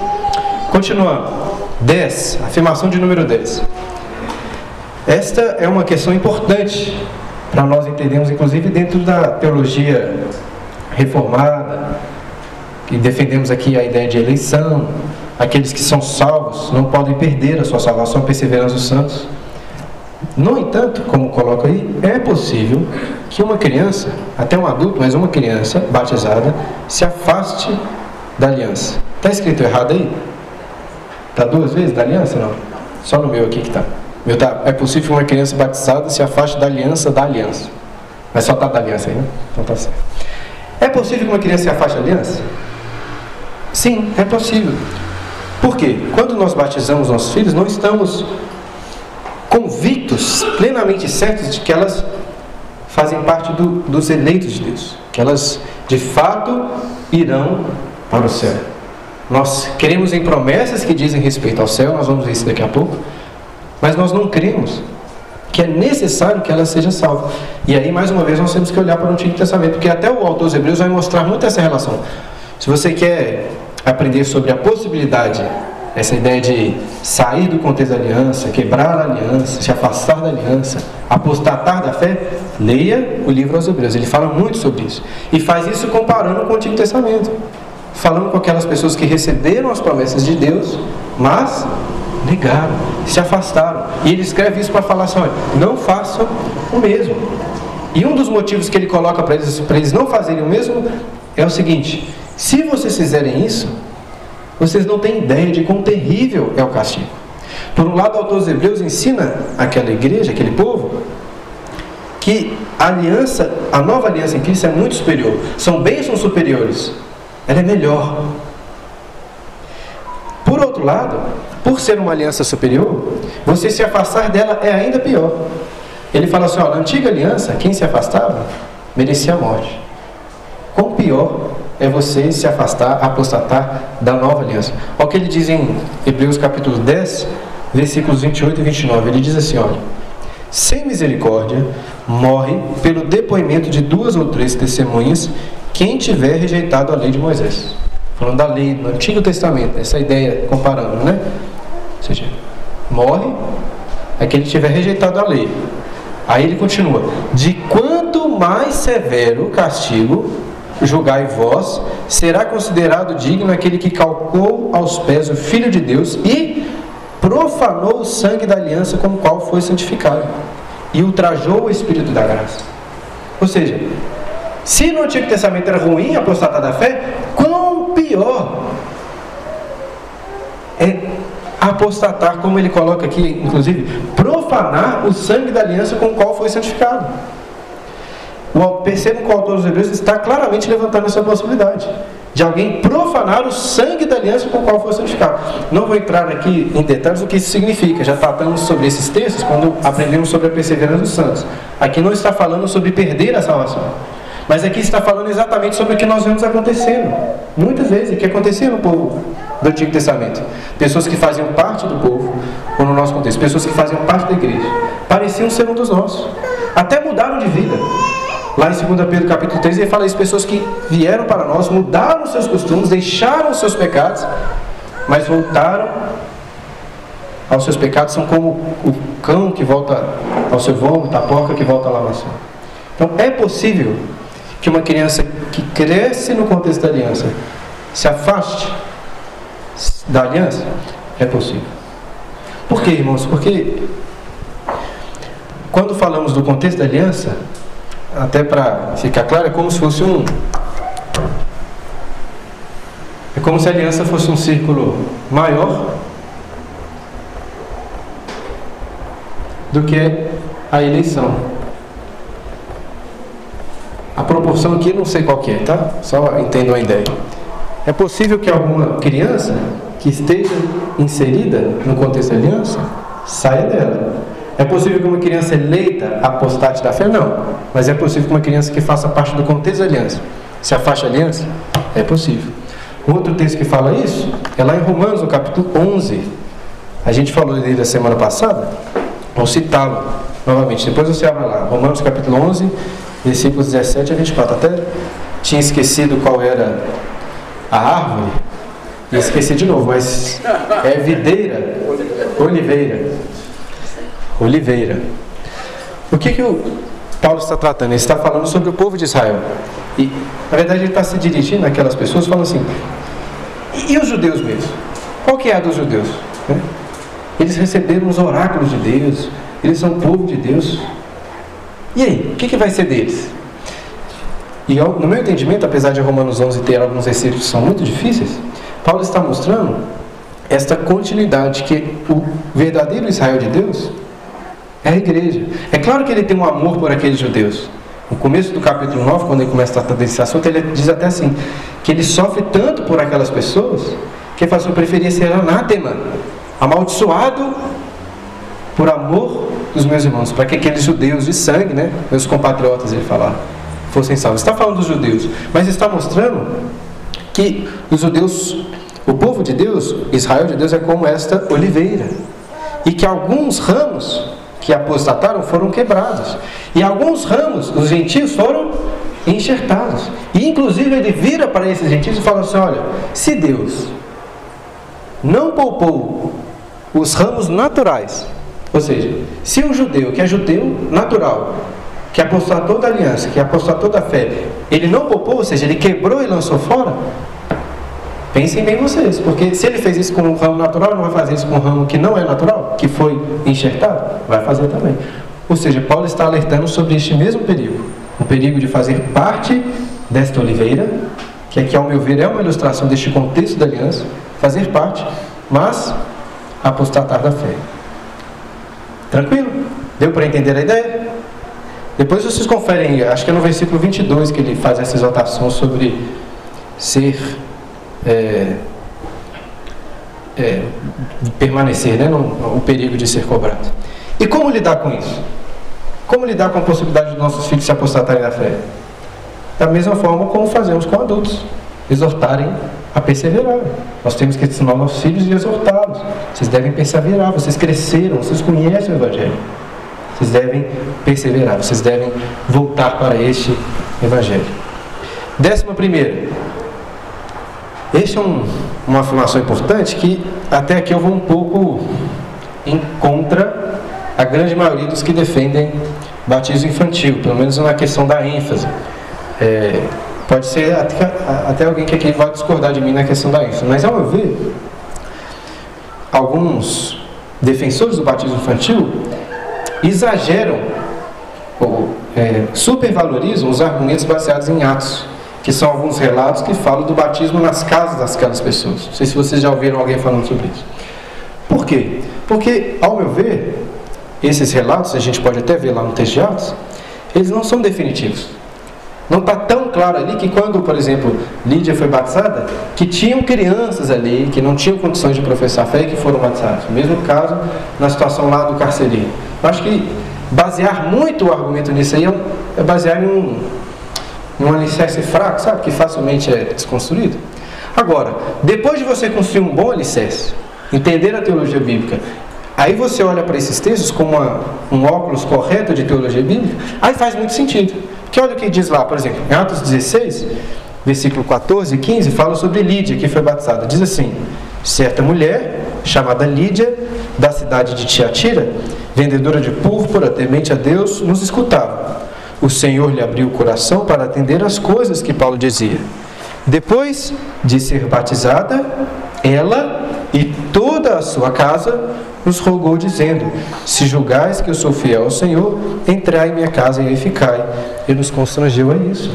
Continuando. 10. Afirmação de número 10. Esta é uma questão importante para nós entendermos, inclusive dentro da teologia reformada, que defendemos aqui a ideia de eleição, Aqueles que são salvos não podem perder a sua salvação, perseverando os santos. No entanto, como coloca aí, é possível que uma criança, até um adulto, mas uma criança batizada, se afaste da aliança. Está escrito errado aí? Está duas vezes da aliança? Não. Só no meu aqui que está. Meu tá, é possível que uma criança batizada se afaste da aliança da aliança. Mas só está da aliança aí, né? Então tá certo. É possível que uma criança se afaste da aliança? Sim, é possível. Por quê? Quando nós batizamos nossos filhos, não estamos convictos, plenamente certos de que elas fazem parte do, dos eleitos de Deus, que elas de fato irão para o céu. Nós cremos em promessas que dizem respeito ao céu, nós vamos ver isso daqui a pouco, mas nós não cremos que é necessário que ela seja salva. E aí, mais uma vez, nós temos que olhar para o Antigo Testamento, porque até o autor dos Hebreus vai mostrar muito essa relação. Se você quer aprender sobre a possibilidade, essa ideia de sair do contexto da aliança, quebrar a aliança, se afastar da aliança, apostatar da fé, leia o livro aos Hebreus. Ele fala muito sobre isso. E faz isso comparando com o Antigo Testamento. Falando com aquelas pessoas que receberam as promessas de Deus, mas negaram, se afastaram. E ele escreve isso para falar assim: olha, não façam o mesmo. E um dos motivos que ele coloca para eles, eles não fazerem o mesmo é o seguinte: se vocês fizerem isso, vocês não têm ideia de quão terrível é o castigo. Por um lado, o autor dos Hebreus ensina aquela igreja, aquele povo, que a aliança, a nova aliança em Cristo é muito superior. São bênçãos superiores. Ela é melhor. Por outro lado, por ser uma aliança superior, você se afastar dela é ainda pior. Ele fala assim: ó, na antiga aliança, quem se afastava merecia a morte. Quão pior é você se afastar, apostatar da nova aliança. Olha o que ele diz em Hebreus capítulo 10, versículos 28 e 29. Ele diz assim: olha, sem misericórdia morre pelo depoimento de duas ou três testemunhas quem tiver rejeitado a lei de Moisés. Falando da lei do Antigo Testamento, essa ideia comparando, né? Ou seja, morre aquele que tiver rejeitado a lei. Aí ele continua: De quanto mais severo o castigo, julgai vós, será considerado digno aquele que calcou aos pés o Filho de Deus e profanou o sangue da aliança com o qual foi santificado e ultrajou o Espírito da graça. Ou seja, se no Antigo Testamento era ruim apostatar da fé, quão pior é apostatar, como ele coloca aqui, inclusive, profanar o sangue da aliança com o qual foi santificado. Percebam que o autor dos Hebreus está claramente levantando essa possibilidade de alguém profanar o sangue da aliança com o qual foi santificado. Não vou entrar aqui em detalhes do que isso significa, já tratamos sobre esses textos quando aprendemos sobre a perseverança dos santos. Aqui não está falando sobre perder a salvação, mas aqui está falando exatamente sobre o que nós vemos acontecendo, muitas vezes, o que acontecia no povo do Antigo Testamento. Pessoas que faziam parte do povo, ou no nosso contexto, pessoas que faziam parte da igreja, pareciam ser um dos nossos, até mudaram de vida. Lá em 2 Pedro capítulo 3 ele fala isso, pessoas que vieram para nós, mudaram seus costumes, deixaram seus pecados, mas voltaram aos seus pecados, são como o cão que volta ao seu vômito, a porca que volta à lavação. Então é possível que uma criança que cresce no contexto da aliança se afaste da aliança? É possível. Por quê, irmãos? Porque quando falamos do contexto da aliança, até para ficar claro, é como se fosse um. É como se a aliança fosse um círculo maior do que a eleição. A proporção aqui não sei qual é, tá? Só entendo a ideia. É possível que alguma criança que esteja inserida no contexto da aliança saia dela. É possível que uma criança eleita apostate da fé? Não. Mas é possível que uma criança que faça parte do contexto da aliança se afaste da aliança? É possível. Outro texto que fala isso é lá em Romanos, no capítulo 11. A gente falou dele a semana passada. Vou citá-lo novamente. Depois você abre lá. Romanos, capítulo 11, versículos 17 a 24. Até tinha esquecido qual era a árvore. E esqueci de novo, mas é videira, oliveira. Oliveira. O que, que o Paulo está tratando? Ele está falando sobre o povo de Israel. E, na verdade, ele está se dirigindo àquelas pessoas falando assim: e, e os judeus mesmo? Qual que é a dos judeus? Né? Eles receberam os oráculos de Deus, eles são povo de Deus. E aí, o que, que vai ser deles? E no meu entendimento, apesar de Romanos 11 ter alguns versículos que são muito difíceis, Paulo está mostrando esta continuidade que o verdadeiro Israel de Deus é a igreja. É claro que ele tem um amor por aqueles judeus. No começo do capítulo 9, quando ele começa a tratar desse assunto, ele diz até assim: que ele sofre tanto por aquelas pessoas que assim: eu preferia ser anátema, amaldiçoado por amor dos meus irmãos, para que aqueles judeus de sangue, né, meus compatriotas, ele falar, fossem salvos. Está falando dos judeus, mas está mostrando que os judeus O povo de Deus, Israel de Deus, é como esta oliveira. E que alguns ramos que apostataram foram quebrados. E alguns ramos, os gentios, foram enxertados. E inclusive ele vira para esses gentios e fala assim: olha, se Deus não poupou os ramos naturais, ou seja, se um judeu que é judeu natural, que apostatou da aliança, que apostatou da fé, ele não poupou, ou seja, ele quebrou e lançou fora, Pensem bem vocês, porque se ele fez isso com um ramo natural, não vai fazer isso com um ramo que não é natural, que foi enxertado? Vai fazer também. Ou seja, Paulo está alertando sobre este mesmo perigo. O perigo de fazer parte desta oliveira, que aqui, ao meu ver, é uma ilustração deste contexto da aliança, fazer parte, mas apostatar da fé. Tranquilo? Deu para entender a ideia? Depois vocês conferem, acho que é no versículo 22 que ele faz essa exaltação sobre ser é, é, permanecer, né, o perigo de ser cobrado. E como lidar com isso? Como lidar com a possibilidade de nossos filhos se apostatarem da fé? Da mesma forma como fazemos com adultos, exortarem a perseverar. Nós temos que ensinar nossos filhos e exortá-los. Vocês devem perseverar, vocês cresceram, vocês conhecem o Evangelho. Vocês devem perseverar, vocês devem voltar para este Evangelho. Décima primeira, esta é um, uma afirmação importante que até aqui eu vou um pouco em contra a grande maioria dos que defendem batismo infantil, pelo menos na questão da ênfase. É, pode ser até, até, alguém que aqui vai discordar de mim na questão da ênfase, mas ao meu ver, alguns defensores do batismo infantil exageram ou é, supervalorizam os argumentos baseados em atos que são alguns relatos que falam do batismo nas casas daquelas pessoas. Não sei se vocês já ouviram alguém falando sobre isso. Por quê? Porque, ao meu ver, esses relatos, a gente pode até ver lá no texto de Atos, eles não são definitivos. Não está tão claro ali que quando, por exemplo, Lídia foi batizada, que tinham crianças ali que não tinham condições de professar fé e que foram batizadas. O mesmo caso na situação lá do carcereiro. Acho que basear muito o argumento nisso aí é basear em um, um alicerce fraco, sabe, que facilmente é desconstruído. Agora, depois de você construir um bom alicerce, entender a teologia bíblica, aí você olha para esses textos com uma, um óculos correto de teologia bíblica, aí faz muito sentido. Porque olha o que diz lá, por exemplo, em Atos 16, versículo 14 e 15, fala sobre Lídia, que foi batizada. Diz assim: certa mulher, chamada Lídia, da cidade de Tiatira, vendedora de púrpura, temente a Deus, nos escutava o Senhor lhe abriu o coração para atender às coisas que Paulo dizia. Depois de ser batizada, ela e toda a sua casa nos rogou, dizendo: Se julgais que eu sou fiel ao Senhor, entrai em minha casa e aí ficai. E nos constrangeu a isso.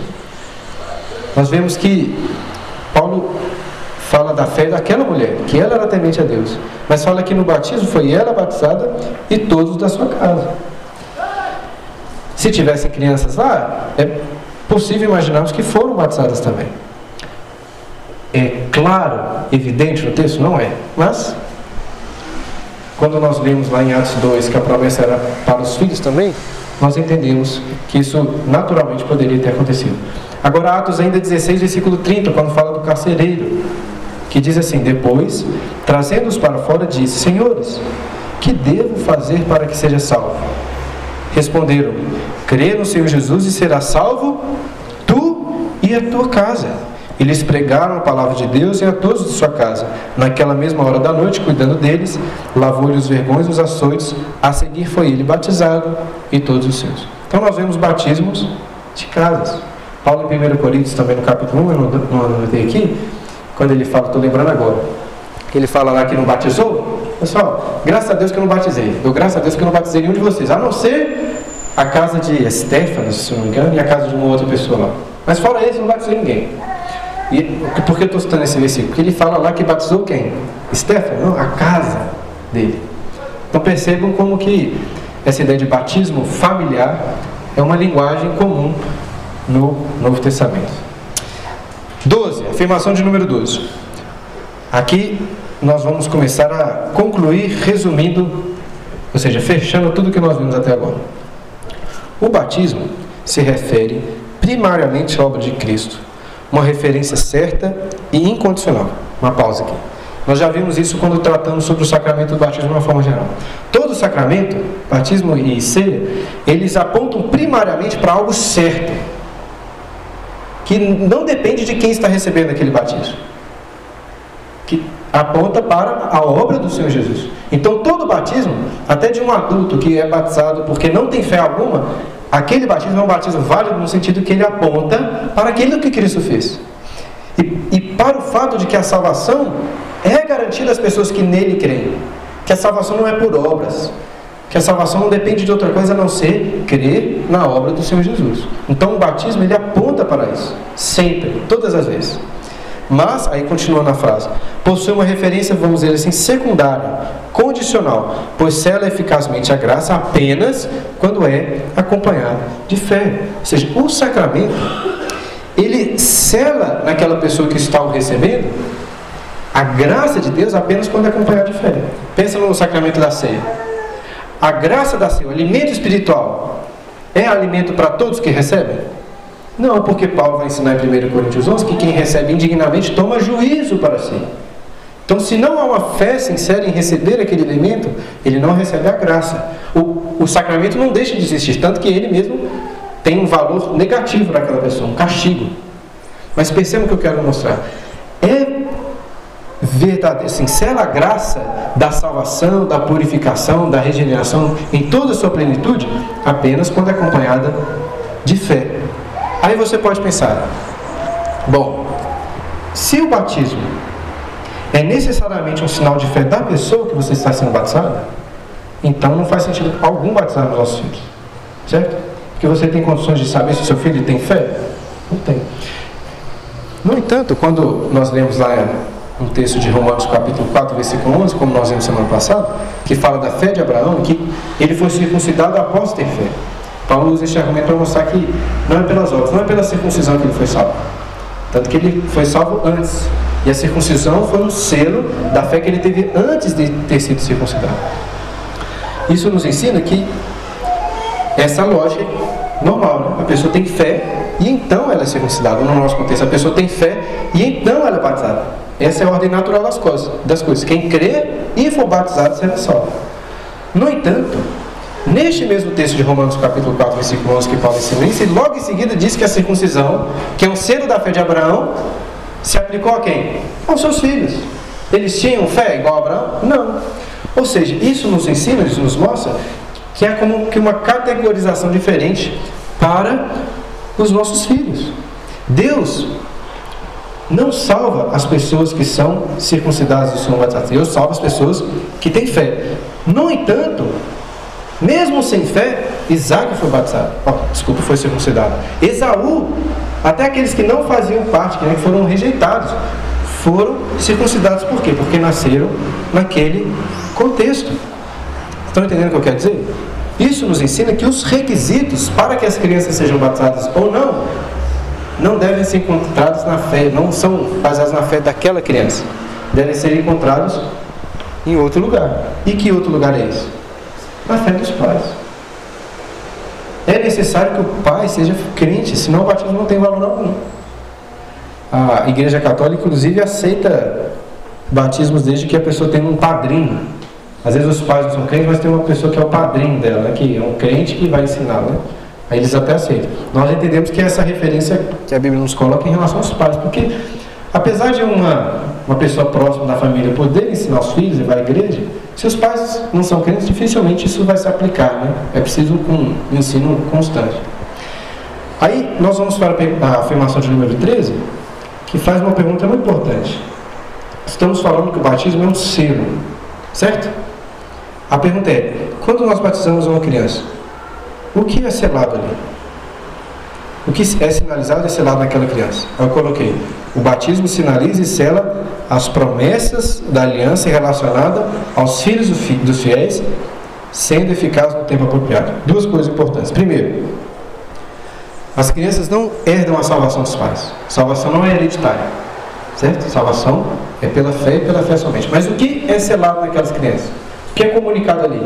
Nós vemos que Paulo fala da fé daquela mulher, que ela era temente a Deus. Mas fala que no batismo foi ela batizada e todos da sua casa. Se tivessem crianças lá, é possível imaginarmos que foram batizadas também. É claro, evidente no texto? Não é. Mas, quando nós lemos lá em Atos 2 que a promessa era para os filhos também, nós entendemos que isso naturalmente poderia ter acontecido. Agora, Atos ainda 16, versículo 30, quando fala do carcereiro, que diz assim: Depois, trazendo-os para fora, disse: Senhores, que devo fazer para que seja salvo? Responderam: Crê no Senhor Jesus e será salvo tu e a tua casa. Eles pregaram a palavra de Deus e a todos de sua casa. Naquela mesma hora da noite, cuidando deles, lavou-lhe os vergões e os açoites. A seguir foi ele batizado e todos os seus. Então nós vemos batismos de casas. Paulo em 1 Coríntios, também no capítulo 1, eu não anotei aqui, quando ele fala, estou lembrando agora, ele fala lá que não batizou. Pessoal, graças a Deus que eu não batizei. Eu graças a Deus que eu não batizei nenhum de vocês, a não ser a casa de Estéfanos, se não me engano, e a casa de uma outra pessoa lá. Mas fora esse, não batizou ninguém. E por que eu estou citando esse versículo? Porque ele fala lá que batizou quem? Estéfano, a casa dele. Então percebam como que essa ideia de batismo familiar é uma linguagem comum no Novo Testamento. 12, afirmação de número 12. Aqui nós vamos começar a concluir resumindo, ou seja, fechando tudo que nós vimos até agora. O batismo se refere primariamente à obra de Cristo, uma referência certa e incondicional. Uma pausa aqui. Nós já vimos isso quando tratamos sobre o sacramento do batismo de uma forma geral. Todo sacramento, batismo e ceia, eles apontam primariamente para algo certo, que não depende de quem está recebendo aquele batismo, que aponta para a obra do Senhor Jesus. Então, todo batismo, até de um adulto que é batizado porque não tem fé alguma, aquele batismo é um batismo válido no sentido que ele aponta para aquilo que Cristo fez. E, e para o fato de que a salvação é garantida às pessoas que nele creem. Que a salvação não é por obras. Que a salvação não depende de outra coisa a não ser crer na obra do Senhor Jesus. Então o batismo ele aponta para isso. Sempre, todas as vezes. Mas, aí continua na frase, possui uma referência, vamos dizer assim, secundária, condicional, pois sela eficazmente a graça apenas quando é acompanhada de fé. Ou seja, o sacramento, ele sela naquela pessoa que está o recebendo a graça de Deus apenas quando é acompanhado de fé. Pensa no sacramento da ceia. A graça da ceia, o alimento espiritual, é alimento para todos que recebem? Não, porque Paulo vai ensinar em 1 Coríntios 11 que quem recebe indignamente toma juízo para si. Então, se não há uma fé sincera em receber aquele alimento, ele não recebe a graça. O, o sacramento não deixa de existir, tanto que ele mesmo tem um valor negativo para aquela pessoa, um castigo. Mas perceba o que eu quero mostrar. É verdadeira, sincera graça da salvação, da purificação, da regeneração em toda a sua plenitude, apenas quando é acompanhada de fé. Aí você pode pensar: bom, se o batismo é necessariamente um sinal de fé da pessoa que você está sendo batizado, então não faz sentido algum batizar os nossos filhos, certo? Porque você tem condições de saber se seu filho tem fé? Não tem. No entanto, quando nós lemos lá um texto de Romanos capítulo 4, versículo 11, como nós vimos semana passada, que fala da fé de Abraão, que ele foi circuncidado após ter fé. Paulo usa este argumento para mostrar que não é pelas obras, não é pela circuncisão que ele foi salvo. Tanto que ele foi salvo antes. E a circuncisão foi um selo da fé que ele teve antes de ter sido circuncidado. Isso nos ensina que essa lógica é normal, né? A pessoa tem fé e então ela é circuncidada. No nosso contexto, a pessoa tem fé e então ela é batizada. Essa é a ordem natural das coisas. Das coisas. Quem crê e for batizado será salvo. No entanto, neste mesmo texto de Romanos capítulo 4, versículo 11 que Paulo ensina isso, logo em seguida diz que a circuncisão, que é um selo da fé de Abraão, se aplicou a quem? Aos seus filhos. Eles tinham fé igual a Abraão? Não. Ou seja, isso nos ensina, isso nos mostra que é como que uma categorização diferente para os nossos filhos. Deus não salva as pessoas que são circuncidadas e são batizadas. Deus salva as pessoas que têm fé. No entanto, mesmo sem fé, Isaac foi batizado. Oh, desculpa, foi circuncidado. Esaú, até aqueles que não faziam parte, que foram rejeitados, foram circuncidados. Por quê? Porque nasceram naquele contexto. Estão entendendo o que eu quero dizer? Isso nos ensina que os requisitos para que as crianças sejam batizadas ou não não devem ser encontrados na fé, não são baseados na fé daquela criança. Devem ser encontrados em outro lugar. E que outro lugar é esse? Na fé dos pais. É necessário que o pai seja crente, senão o batismo não tem valor algum. A Igreja Católica, inclusive, aceita batismos desde que a pessoa tenha um padrinho. Às vezes os pais não são crentes, mas tem uma pessoa que é o padrinho dela, né? que é um crente que vai ensinar. Né? Aí eles até aceitam. Nós entendemos que essa referência que a Bíblia nos coloca em relação aos pais, porque apesar de uma, uma pessoa próxima da família poder ensinar os filhos e vai à igreja, se os pais não são crentes, dificilmente isso vai se aplicar, né? É preciso um ensino constante. Aí nós vamos para a afirmação de número 13, que faz uma pergunta muito importante. Estamos falando que o batismo é um selo, certo? A pergunta é: quando nós batizamos uma criança, o que é selado ali? O que é sinalizado é selado naquela criança. Eu coloquei. O batismo sinaliza e sela as promessas da aliança relacionada aos filhos dos fiéis, sendo eficaz no tempo apropriado. Duas coisas importantes. Primeiro, as crianças não herdam a salvação dos pais. Salvação não é hereditária. Certo? Salvação é pela fé e pela fé somente. Mas o que é selado naquelas crianças? O que é comunicado ali?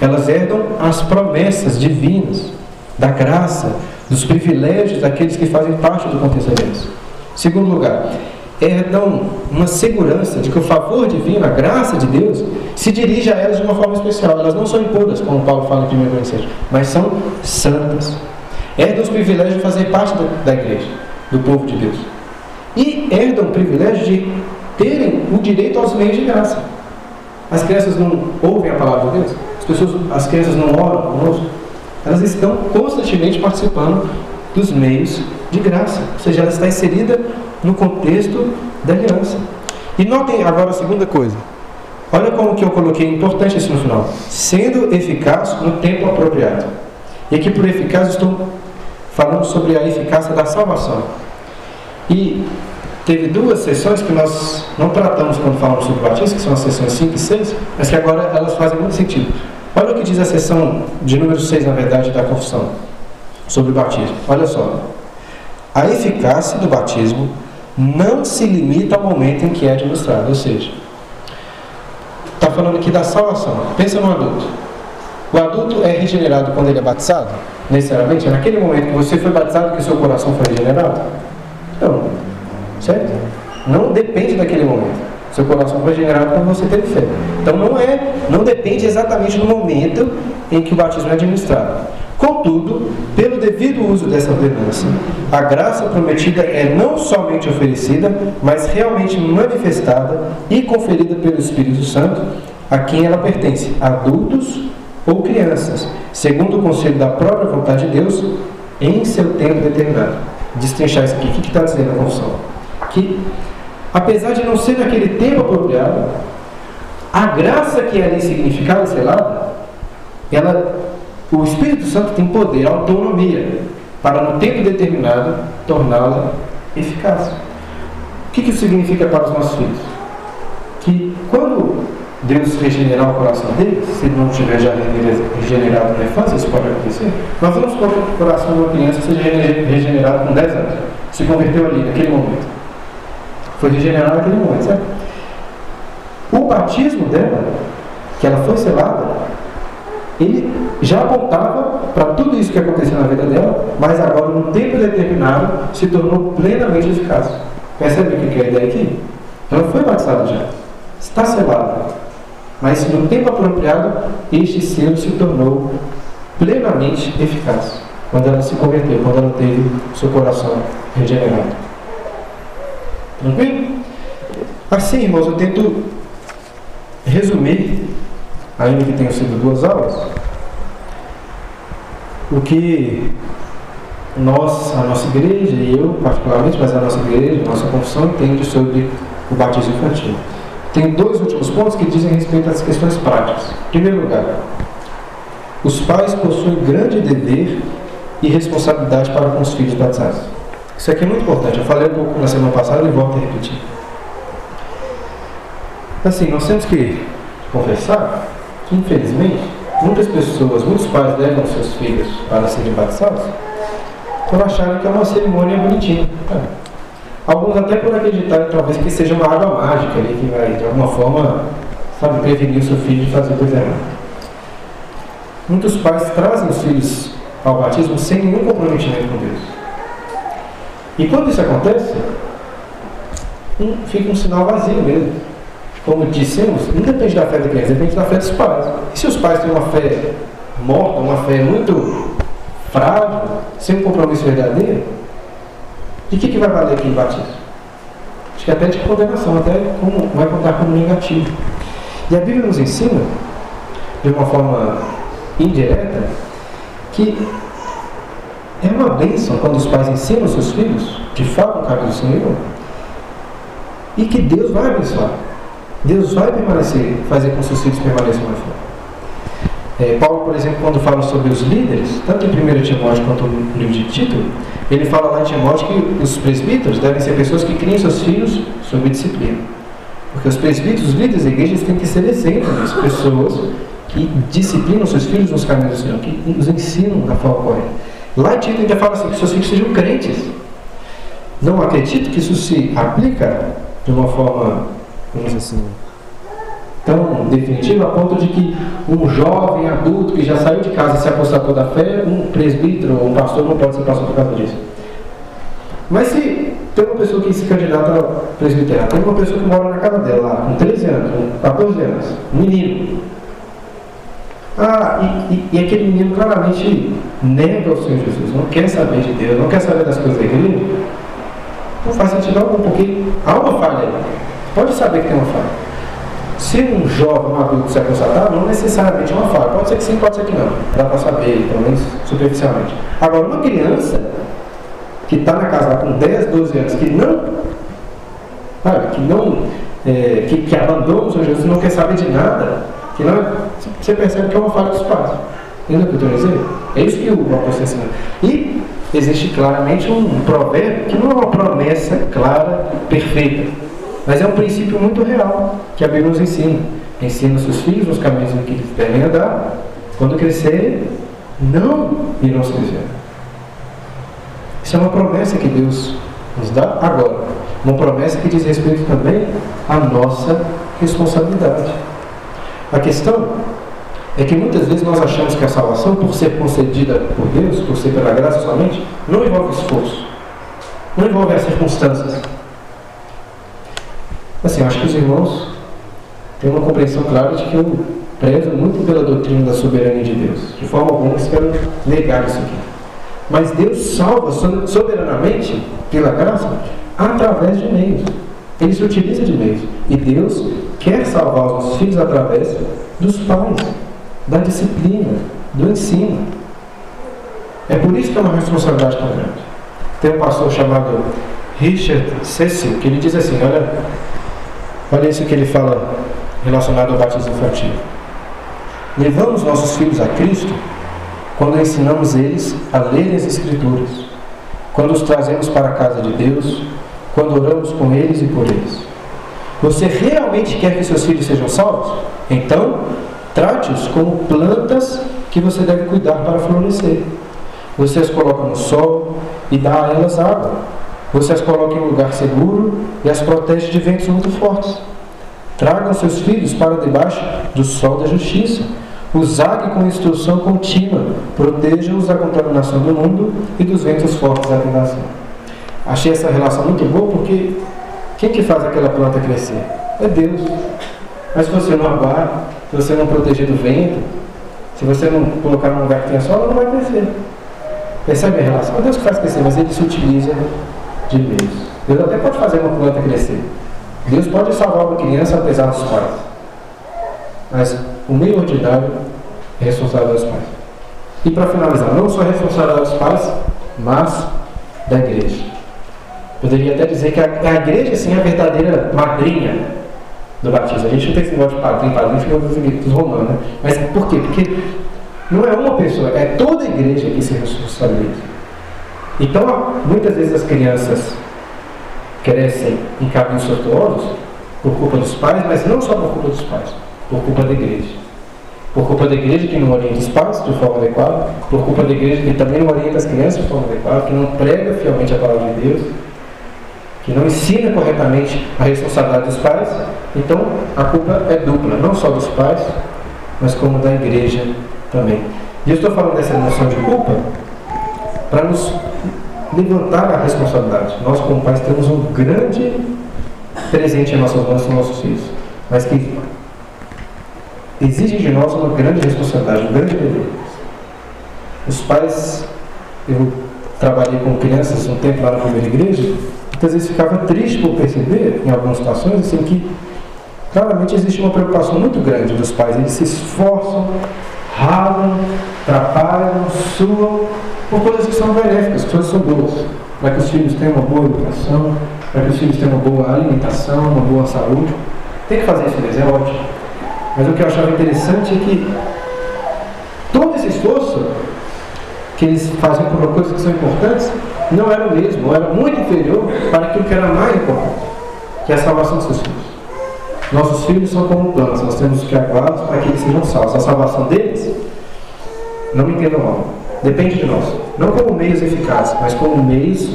Elas herdam as promessas divinas, da graça, dos privilégios daqueles que fazem parte do deles. Segundo lugar, herdam uma segurança de que o favor divino, a graça de Deus, se dirige a elas de uma forma especial. Elas não são impuras, como Paulo fala em 1 Coríntios, mas são santas. Herdam os privilégios de fazer parte da, da igreja, do povo de Deus. E herdam o privilégio de terem o direito aos meios de graça. As crianças não ouvem a palavra de Deus, as, pessoas, as crianças não oram conosco, elas estão constantemente participando dos meios de graça, ou seja, ela está inserida no contexto da aliança. E notem agora a segunda coisa. Olha como que eu coloquei importante isso no final. Sendo eficaz no tempo apropriado. E aqui por eficaz estou falando sobre a eficácia da salvação. E teve duas sessões que nós não tratamos quando falamos sobre batismo, que são as sessões 5 e 6, mas que agora elas fazem muito sentido. Olha o que diz a sessão de número 6, na verdade, da confissão sobre o batismo. Olha só. A eficácia do batismo não se limita ao momento em que é administrado, ou seja, está falando aqui da salvação. Pensa no adulto. O adulto é regenerado quando ele é batizado? Necessariamente? É naquele momento que você foi batizado que seu coração foi regenerado? Não. Certo? Não depende daquele momento. Seu coração foi regenerado quando você teve fé. Então não é, não depende exatamente do momento em que o batismo é administrado. Contudo, pelo devido uso dessa ordenança, a graça prometida é não somente oferecida, mas realmente manifestada e conferida pelo Espírito Santo a quem ela pertence, adultos ou crianças, segundo o conselho da própria vontade de Deus, em seu tempo determinado. Destrinchar isso aqui. O que está dizendo a confissão? Que, apesar de não ser naquele tempo apropriado, a graça que é ali significada, sei lá, ela o Espírito Santo tem poder, autonomia, para no tempo determinado torná-la eficaz. O que isso significa para os nossos filhos? Que quando Deus regenerar o coração deles, se ele não tiver já regenerado na infância, isso pode acontecer, nós vamos supor que o coração de uma criança seja regenerado com 10 anos. Se converteu ali, naquele momento. Foi regenerado naquele momento, certo? O batismo dela, que ela foi selada, ele já apontava para tudo isso que aconteceu na vida dela, mas agora, num tempo determinado, se tornou plenamente eficaz. Percebe o que é a ideia aqui? Ela foi batizada já, está selada, mas no tempo apropriado, este selo se tornou plenamente eficaz. Quando ela se converteu, quando ela teve seu coração regenerado. Tranquilo? Assim, irmãos, eu tento resumir ainda que tenham sido duas aulas, o que nós, a nossa igreja, e eu particularmente, mas a nossa igreja, a nossa confissão entende sobre o batismo infantil. Tem dois últimos pontos que dizem respeito às questões práticas. Em primeiro lugar, os pais possuem grande dever e responsabilidade para com os filhos batizados. Isso aqui é muito importante. Eu falei um pouco na semana passada e volto a repetir. Assim, nós temos que confessar infelizmente, muitas pessoas, muitos pais levam seus filhos para serem batizados por acharem que é uma cerimônia bonitinha. É. Alguns até por acreditarem talvez que seja uma água mágica ali que vai de alguma forma, sabe, prevenir o seu filho de fazer coisa errada. Muitos pais trazem os filhos ao batismo sem nenhum comprometimento com Deus. E quando isso acontece, um, fica um sinal vazio mesmo como dissemos, não depende da fé da criança, depende da fé dos pais. E se os pais têm uma fé morta, uma fé muito frágil, sem um compromisso verdadeiro, de que, que vai valer aquele batismo? Acho que até de condenação, até como, vai contar como negativo. E a Bíblia nos ensina, de uma forma indireta, que é uma bênção quando os pais ensinam os seus filhos, de fato, o caminho do Senhor, e que Deus vai abençoar. Deus vai permanecer, fazer com que seus filhos permaneçam na fé. É, Paulo, por exemplo, quando fala sobre os líderes, tanto em 1 Timóteo quanto no livro de Tito, ele fala lá em Timóteo que os presbíteros devem ser pessoas que criem seus filhos sob disciplina. Porque os presbíteros, os líderes da igreja, têm que ser exemplos, pessoas que disciplinam seus filhos nos caminhos do Senhor, que os ensinam da forma correta. Lá em Tito ainda fala assim, que seus filhos sejam crentes. Não acredito que isso se aplica de uma forma vamos dizer assim, tão definitiva a ponto de que um jovem adulto que já saiu de casa se apostatou da fé, um presbítero ou um pastor não pode ser pastor por causa disso. Mas se tem uma pessoa que se candidata a presbiteriano, tem uma pessoa que mora na casa dela, lá, com 13 anos, com 14 anos, um menino. Ah, e, e, e, aquele menino claramente nega o Senhor Jesus, não quer saber de Deus, não quer saber das coisas da igreja. Não faz sentido algum, porque há uma falha aí. Pode saber que tem uma falha. Se um jovem, um adulto se constatar, não necessariamente é uma falha. Pode ser que sim, pode ser que não. Dá para saber, pelo menos superficialmente. Agora, uma criança que está na casa com 10, 12 anos, que não, sabe, que não, é, que, que abandona o Senhor Jesus, não quer saber de nada, que não, você percebe que é uma falha dos pais. Entendeu o que eu estou dizendo? É isso que o apóstolo ensina. E existe claramente um provérbio que não é uma promessa clara, perfeita, mas é um princípio muito real que a Bíblia nos ensina. Ensina seus filhos nos caminhos em que eles devem andar. Quando crescerem, não irão se desviar. Isso é uma promessa que Deus nos dá agora. Uma promessa que diz respeito também à nossa responsabilidade. A questão é que muitas vezes nós achamos que a salvação, por ser concedida por Deus, por ser pela graça somente, não envolve esforço, não envolve as circunstâncias. Assim, acho que os irmãos têm uma compreensão clara de que eu prezo muito pela doutrina da soberania de Deus. De forma alguma, espero negar isso aqui. Mas Deus salva soberanamente, pela graça, através de meios. Ele se utiliza de meios. E Deus quer salvar os nossos filhos através dos pais, da disciplina, do ensino. É por isso que é uma responsabilidade tão grande. Tem um pastor chamado Richard Cecil, que ele diz assim, olha, olha isso que ele fala relacionado ao batismo infantil. Levamos nossos filhos a Cristo quando ensinamos eles a lerem as Escrituras, quando os trazemos para a casa de Deus, quando oramos com eles e por eles. Você realmente quer que seus filhos sejam salvos? Então, trate-os como plantas que você deve cuidar para florescer. Você as coloca no sol e dá a elas água. Você as coloca em um lugar seguro e as protege de ventos muito fortes. Tragam seus filhos para debaixo do sol da justiça Usague com instrução contínua, proteja-os da contaminação do mundo e dos ventos fortes da tentação. Achei essa relação muito boa porque quem que faz aquela planta crescer? É Deus. Mas se você não abar, se você não proteger do vento, se você não colocar num lugar que tenha sol, ela não vai crescer. Percebe a relação? É Deus que faz crescer, mas ele se utiliza de meios. Deus até pode fazer uma planta crescer. Deus pode salvar uma criança apesar dos pais. Mas o meio ordinário é responsável dos pais. E para finalizar, não só é responsável dos pais, mas da igreja. Poderia até dizer que a, a igreja sim é a verdadeira madrinha do batismo. A gente não tem esse negócio de padrinho, padrinho fica dos romanos, né? Mas por quê? Porque não é uma pessoa, é toda a igreja que se responsabiliza. Então, muitas vezes as crianças crescem em caminhos tortuosos por culpa dos pais, mas não só por culpa dos pais por culpa da igreja. Por culpa da igreja que não orienta os pais de forma adequada, por culpa da igreja que também não orienta as crianças de forma adequada, que não prega fielmente a palavra de Deus, que não ensina corretamente a responsabilidade dos pais. Então a culpa é dupla, não só dos pais, mas como da igreja também. E eu estou falando dessa noção de culpa para nos levantar a responsabilidade. Nós, como pais, temos um grande presente em nossas mãos, com nossos filhos, mas que exigem de nós uma grande responsabilidade, um grande dever. Os pais, eu trabalhei com crianças um tempo lá na primeira igreja, muitas vezes ficava triste por perceber, em algumas situações, assim, que claramente existe uma preocupação muito grande dos pais. Eles se esforçam, ralam, atrapalham, suam, por coisas que são benéficas, que são boas. Para que os filhos tenham uma boa educação, para que os filhos tenham uma boa alimentação, uma boa saúde. Tem que fazer isso mesmo, é ótimo. Mas o que eu achava interessante é que todo esse esforço que eles faziam por coisas que são importantes não era o mesmo, era muito inferior para aquilo que era mais importante, que é a salvação dos seus filhos. Nossos filhos são como plantas, nós temos que aguardá-los para que eles sejam salvos. A salvação deles, não me entendam mal, depende de nós. Não como meios eficazes, mas como meios,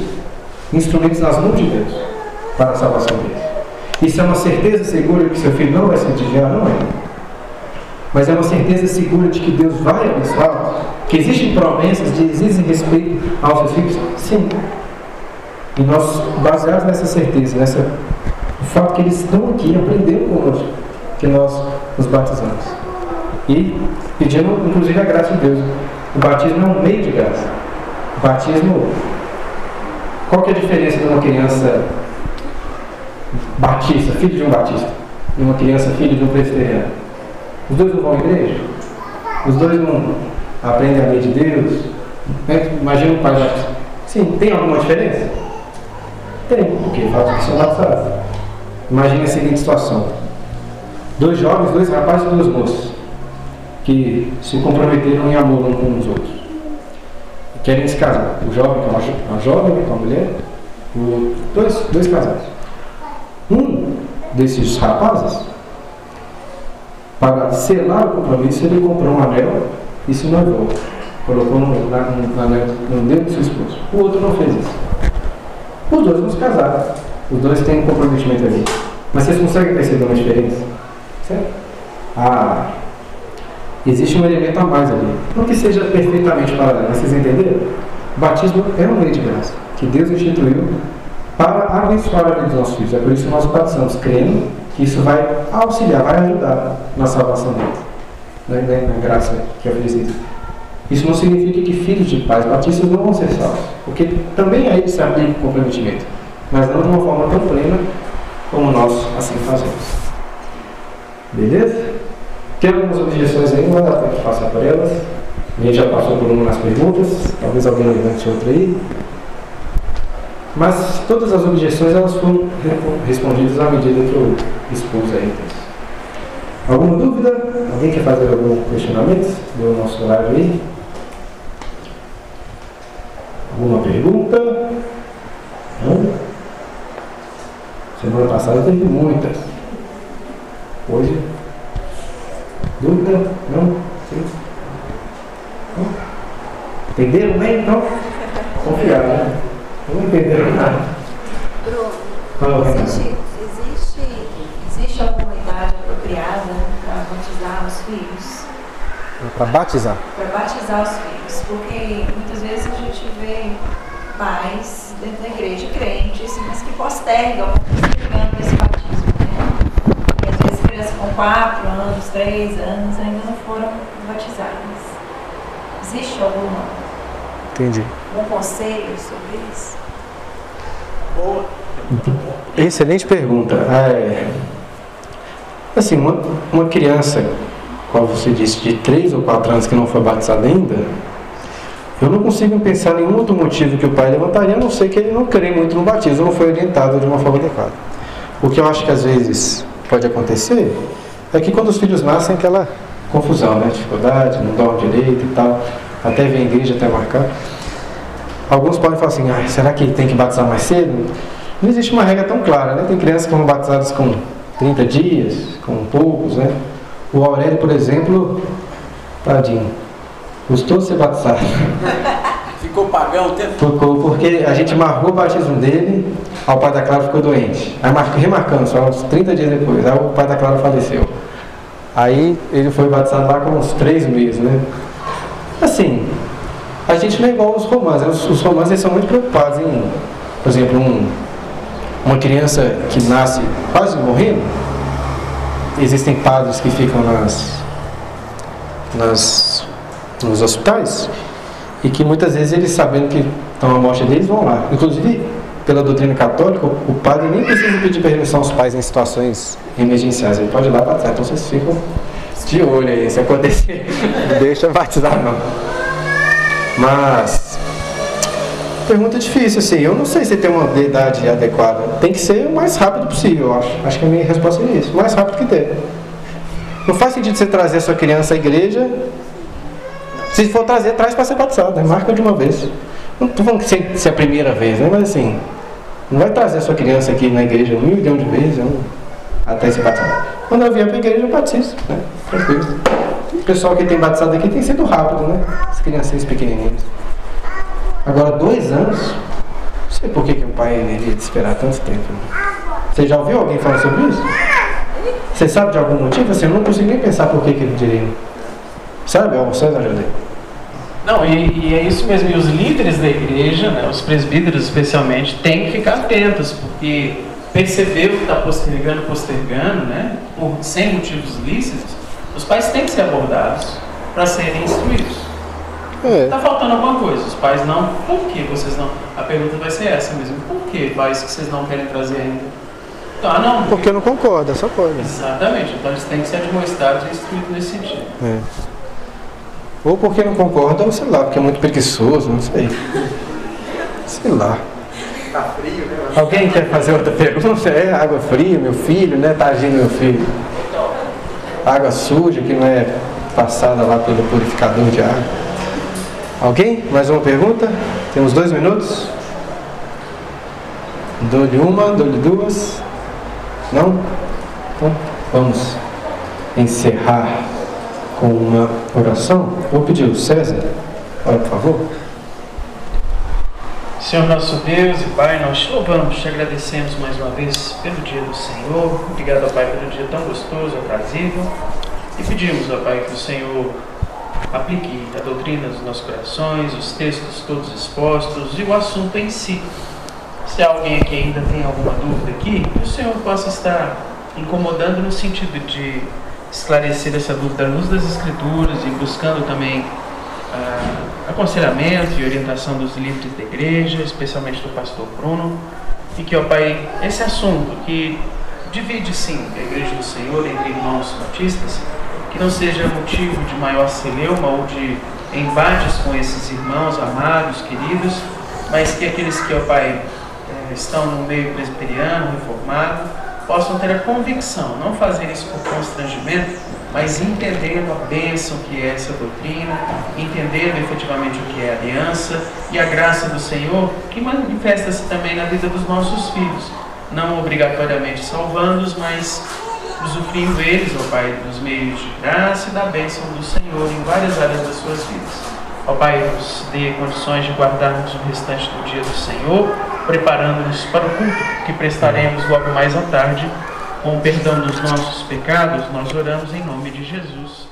instrumentos nas mãos de Deus para a salvação deles. Isso é uma certeza segura que seu filho não vai se desviar? Não é mas é uma certeza segura de que Deus vai abençoá-los? Que existem promessas de exigem respeito aos seus filhos? Sim. E nós, baseados nessa certeza, nessa, o fato que eles estão aqui aprendendo conosco, que nós nos batizamos. E pedindo, inclusive, a graça de Deus. O batismo é um meio de graça. O batismo. Qual que é a diferença de uma criança batista, filho de um batista, e uma criança filho de um presbiteriano? Os dois não vão à igreja? Os dois não aprendem a lei de Deus? Né? Imagina um pai. Sim, tem alguma diferença? Tem, porque fato que são batizados. Imagine a seguinte situação: dois jovens, dois rapazes e duas moças que se comprometeram em amor uns com os outros. Querem se casar. O jovem com a, a jovem, com a mulher, o, dois, dois casais. Um desses rapazes, para selar o compromisso, ele comprou um anel e se noivou. Colocou no, na, no, no dedo do seu esposo. O outro não fez isso. Os dois não se casaram. Os dois têm um comprometimento ali. Mas vocês conseguem perceber uma diferença? Certo? Ah, Existe um elemento a mais ali. Não que seja perfeitamente paralelo, mas vocês entenderam? Batismo é uma lei de graça que Deus instituiu para abençoar a vida dos nossos filhos. É por isso que nós batizamos, crendo que isso vai auxiliar, vai ajudar na salvação deles, né, né, na graça que é oferecida. Isso não significa que filhos de pais batistas não vão ser salvos, porque também a eles se aplica o comprometimento, mas não de uma forma tão plena como nós assim fazemos. Beleza? Tem algumas objeções aí, não dar tempo de passar por elas. A gente já passou por uma nas perguntas, talvez alguém levante outra aí. Mas todas as objeções elas foram respondidas à medida que eu expus aí. Alguma dúvida? Alguém quer fazer algum questionamento do nosso horário aí? Alguma pergunta? Não? Semana passada teve muitas. Hoje Dúvida? Não? Sim? Não? Entenderam bem então? Confiar, né? Não entenderam nada. Bruno, existe, existe, existe alguma idade apropriada para batizar os filhos? Para batizar? Para batizar os filhos, porque muitas vezes a gente vê pais dentro da igreja crentes, mas que postergam, postergando esse crianças com 4 anos, 3 anos ainda não foram batizadas. Existe alguma, Entendi. Algum conselho sobre isso? Boa. Excelente pergunta. É, assim, uma, uma criança, como você disse, de 3 ou 4 anos que não foi batizada ainda, eu não consigo pensar nenhum outro motivo que o pai levantaria, a não ser que ele não crê muito no batismo, não foi orientado de uma forma adequada. O que eu acho que às vezes pode acontecer é que quando os filhos nascem, aquela confusão, né? dificuldade, não dorme direito e tal, até vir a igreja, até marcar. Alguns podem falar assim, ah, será que tem que batizar mais cedo? Não existe uma regra tão clara, né? Tem crianças que foram batizadas com 30 dias, com poucos, né? O Aurélio, por exemplo, tadinho, gostou de ser batizado. Ficou pagão o tempo? Ficou, porque a gente marcou o batismo dele, aí o pai da Clara ficou doente. Aí remarcando, só uns 30 dias depois, aí o pai da Clara faleceu. Aí ele foi batizado lá com uns 3 meses, né? Assim, a gente não é igual os romanos. Os, os romanos são muito preocupados em, por exemplo, um, uma criança que nasce quase morrendo. Existem padres que ficam nas, nas nos hospitais e que muitas vezes eles, sabendo que estão à morte deles, vão lá. Inclusive, pela doutrina católica, o padre nem precisa pedir permissão aos pais em situações emergenciais. Ele pode ir lá batizar. Então vocês ficam de olho aí, se acontecer. Deixa batizar não. Mas pergunta difícil, assim. Eu não sei se tem uma idade adequada. Tem que ser o mais rápido possível, eu acho. Acho que a minha resposta é isso. O mais rápido que der. Não faz sentido você trazer a sua criança à igreja se for trazer, traz para ser batizado, né? marca de uma vez. Não estou falando que se é a primeira vez, né? mas assim, não vai trazer a sua criança aqui na igreja um milhão de vezes um, até se batizar. Quando eu vier para a igreja, eu batizo. Né? Tranquilo. O pessoal que tem batizado aqui tem sido rápido, né? As criancinhas pequenininhas. Agora, dois anos, não sei por que, que o pai iria esperar tanto tempo. Né? Você já ouviu alguém falar sobre isso? Você sabe de algum motivo? Assim, eu não consigo nem pensar por que, que ele diria. Sabe? Ó, vocês ajudem. Não, e, e, é isso mesmo. E os líderes da igreja, né, os presbíteros especialmente, têm que ficar atentos, porque perceber o que está postergando, postergando, né, por, sem motivos lícitos, os pais têm que ser abordados para serem instruídos. Está é. Tá faltando alguma coisa. Os pais não. Por que vocês não? A pergunta vai ser essa mesmo. Por que pais que vocês não querem trazer ainda? Então, ah, não. Porque não concorda, só pode. Exatamente. Então eles têm que ser admoestados e instruídos nesse sentido. É. Ou porque não concorda, ou sei lá, porque é muito preguiçoso, não sei. Sei lá. Tá frio, né? Alguém quer fazer outra pergunta? É água fria, meu filho, né? Tá agindo meu filho. Água suja que não é passada lá pelo purificador de água. Alguém? Mais uma pergunta? Temos dois minutos? Dou-lhe uma, dou-lhe duas. Não? Então, vamos encerrar com uma oração. Vou pedir o César, por favor. Senhor nosso Deus e Pai, nós te louvamos, te agradecemos mais uma vez pelo dia do Senhor. Obrigado, Pai, pelo dia tão gostoso, aprazível. E pedimos, ó Pai, que o Senhor aplique a doutrina dos nossos corações, os textos todos expostos e o assunto em si. Se alguém aqui ainda tem alguma dúvida aqui, que o Senhor possa estar incomodando no sentido de esclarecer essa dúvida à luz das Escrituras e buscando também aconselhamento e orientação dos líderes da igreja, especialmente do pastor Bruno, e que, ó Pai, esse assunto que divide sim a igreja do Senhor entre irmãos batistas, que não seja motivo de maior celeuma ou de embates com esses irmãos amados, queridos, mas que aqueles que, ó Pai, eh, estão no meio presbiteriano, reformado, possam ter a convicção, não fazer isso por constrangimento, mas entendendo a bênção que é essa doutrina, entendendo efetivamente o que é aliança e a graça do Senhor, que manifesta-se também na vida dos nossos filhos, não obrigatoriamente salvando-os, mas usufruindo eles, ó Pai, dos meios de graça e da bênção do Senhor em várias áreas das suas vidas. Ó Pai, nos dê condições de guardarmos o restante do dia do Senhor, preparando-nos para o culto que prestaremos logo mais à tarde. Com o perdão dos nossos pecados, nós oramos em nome de Jesus.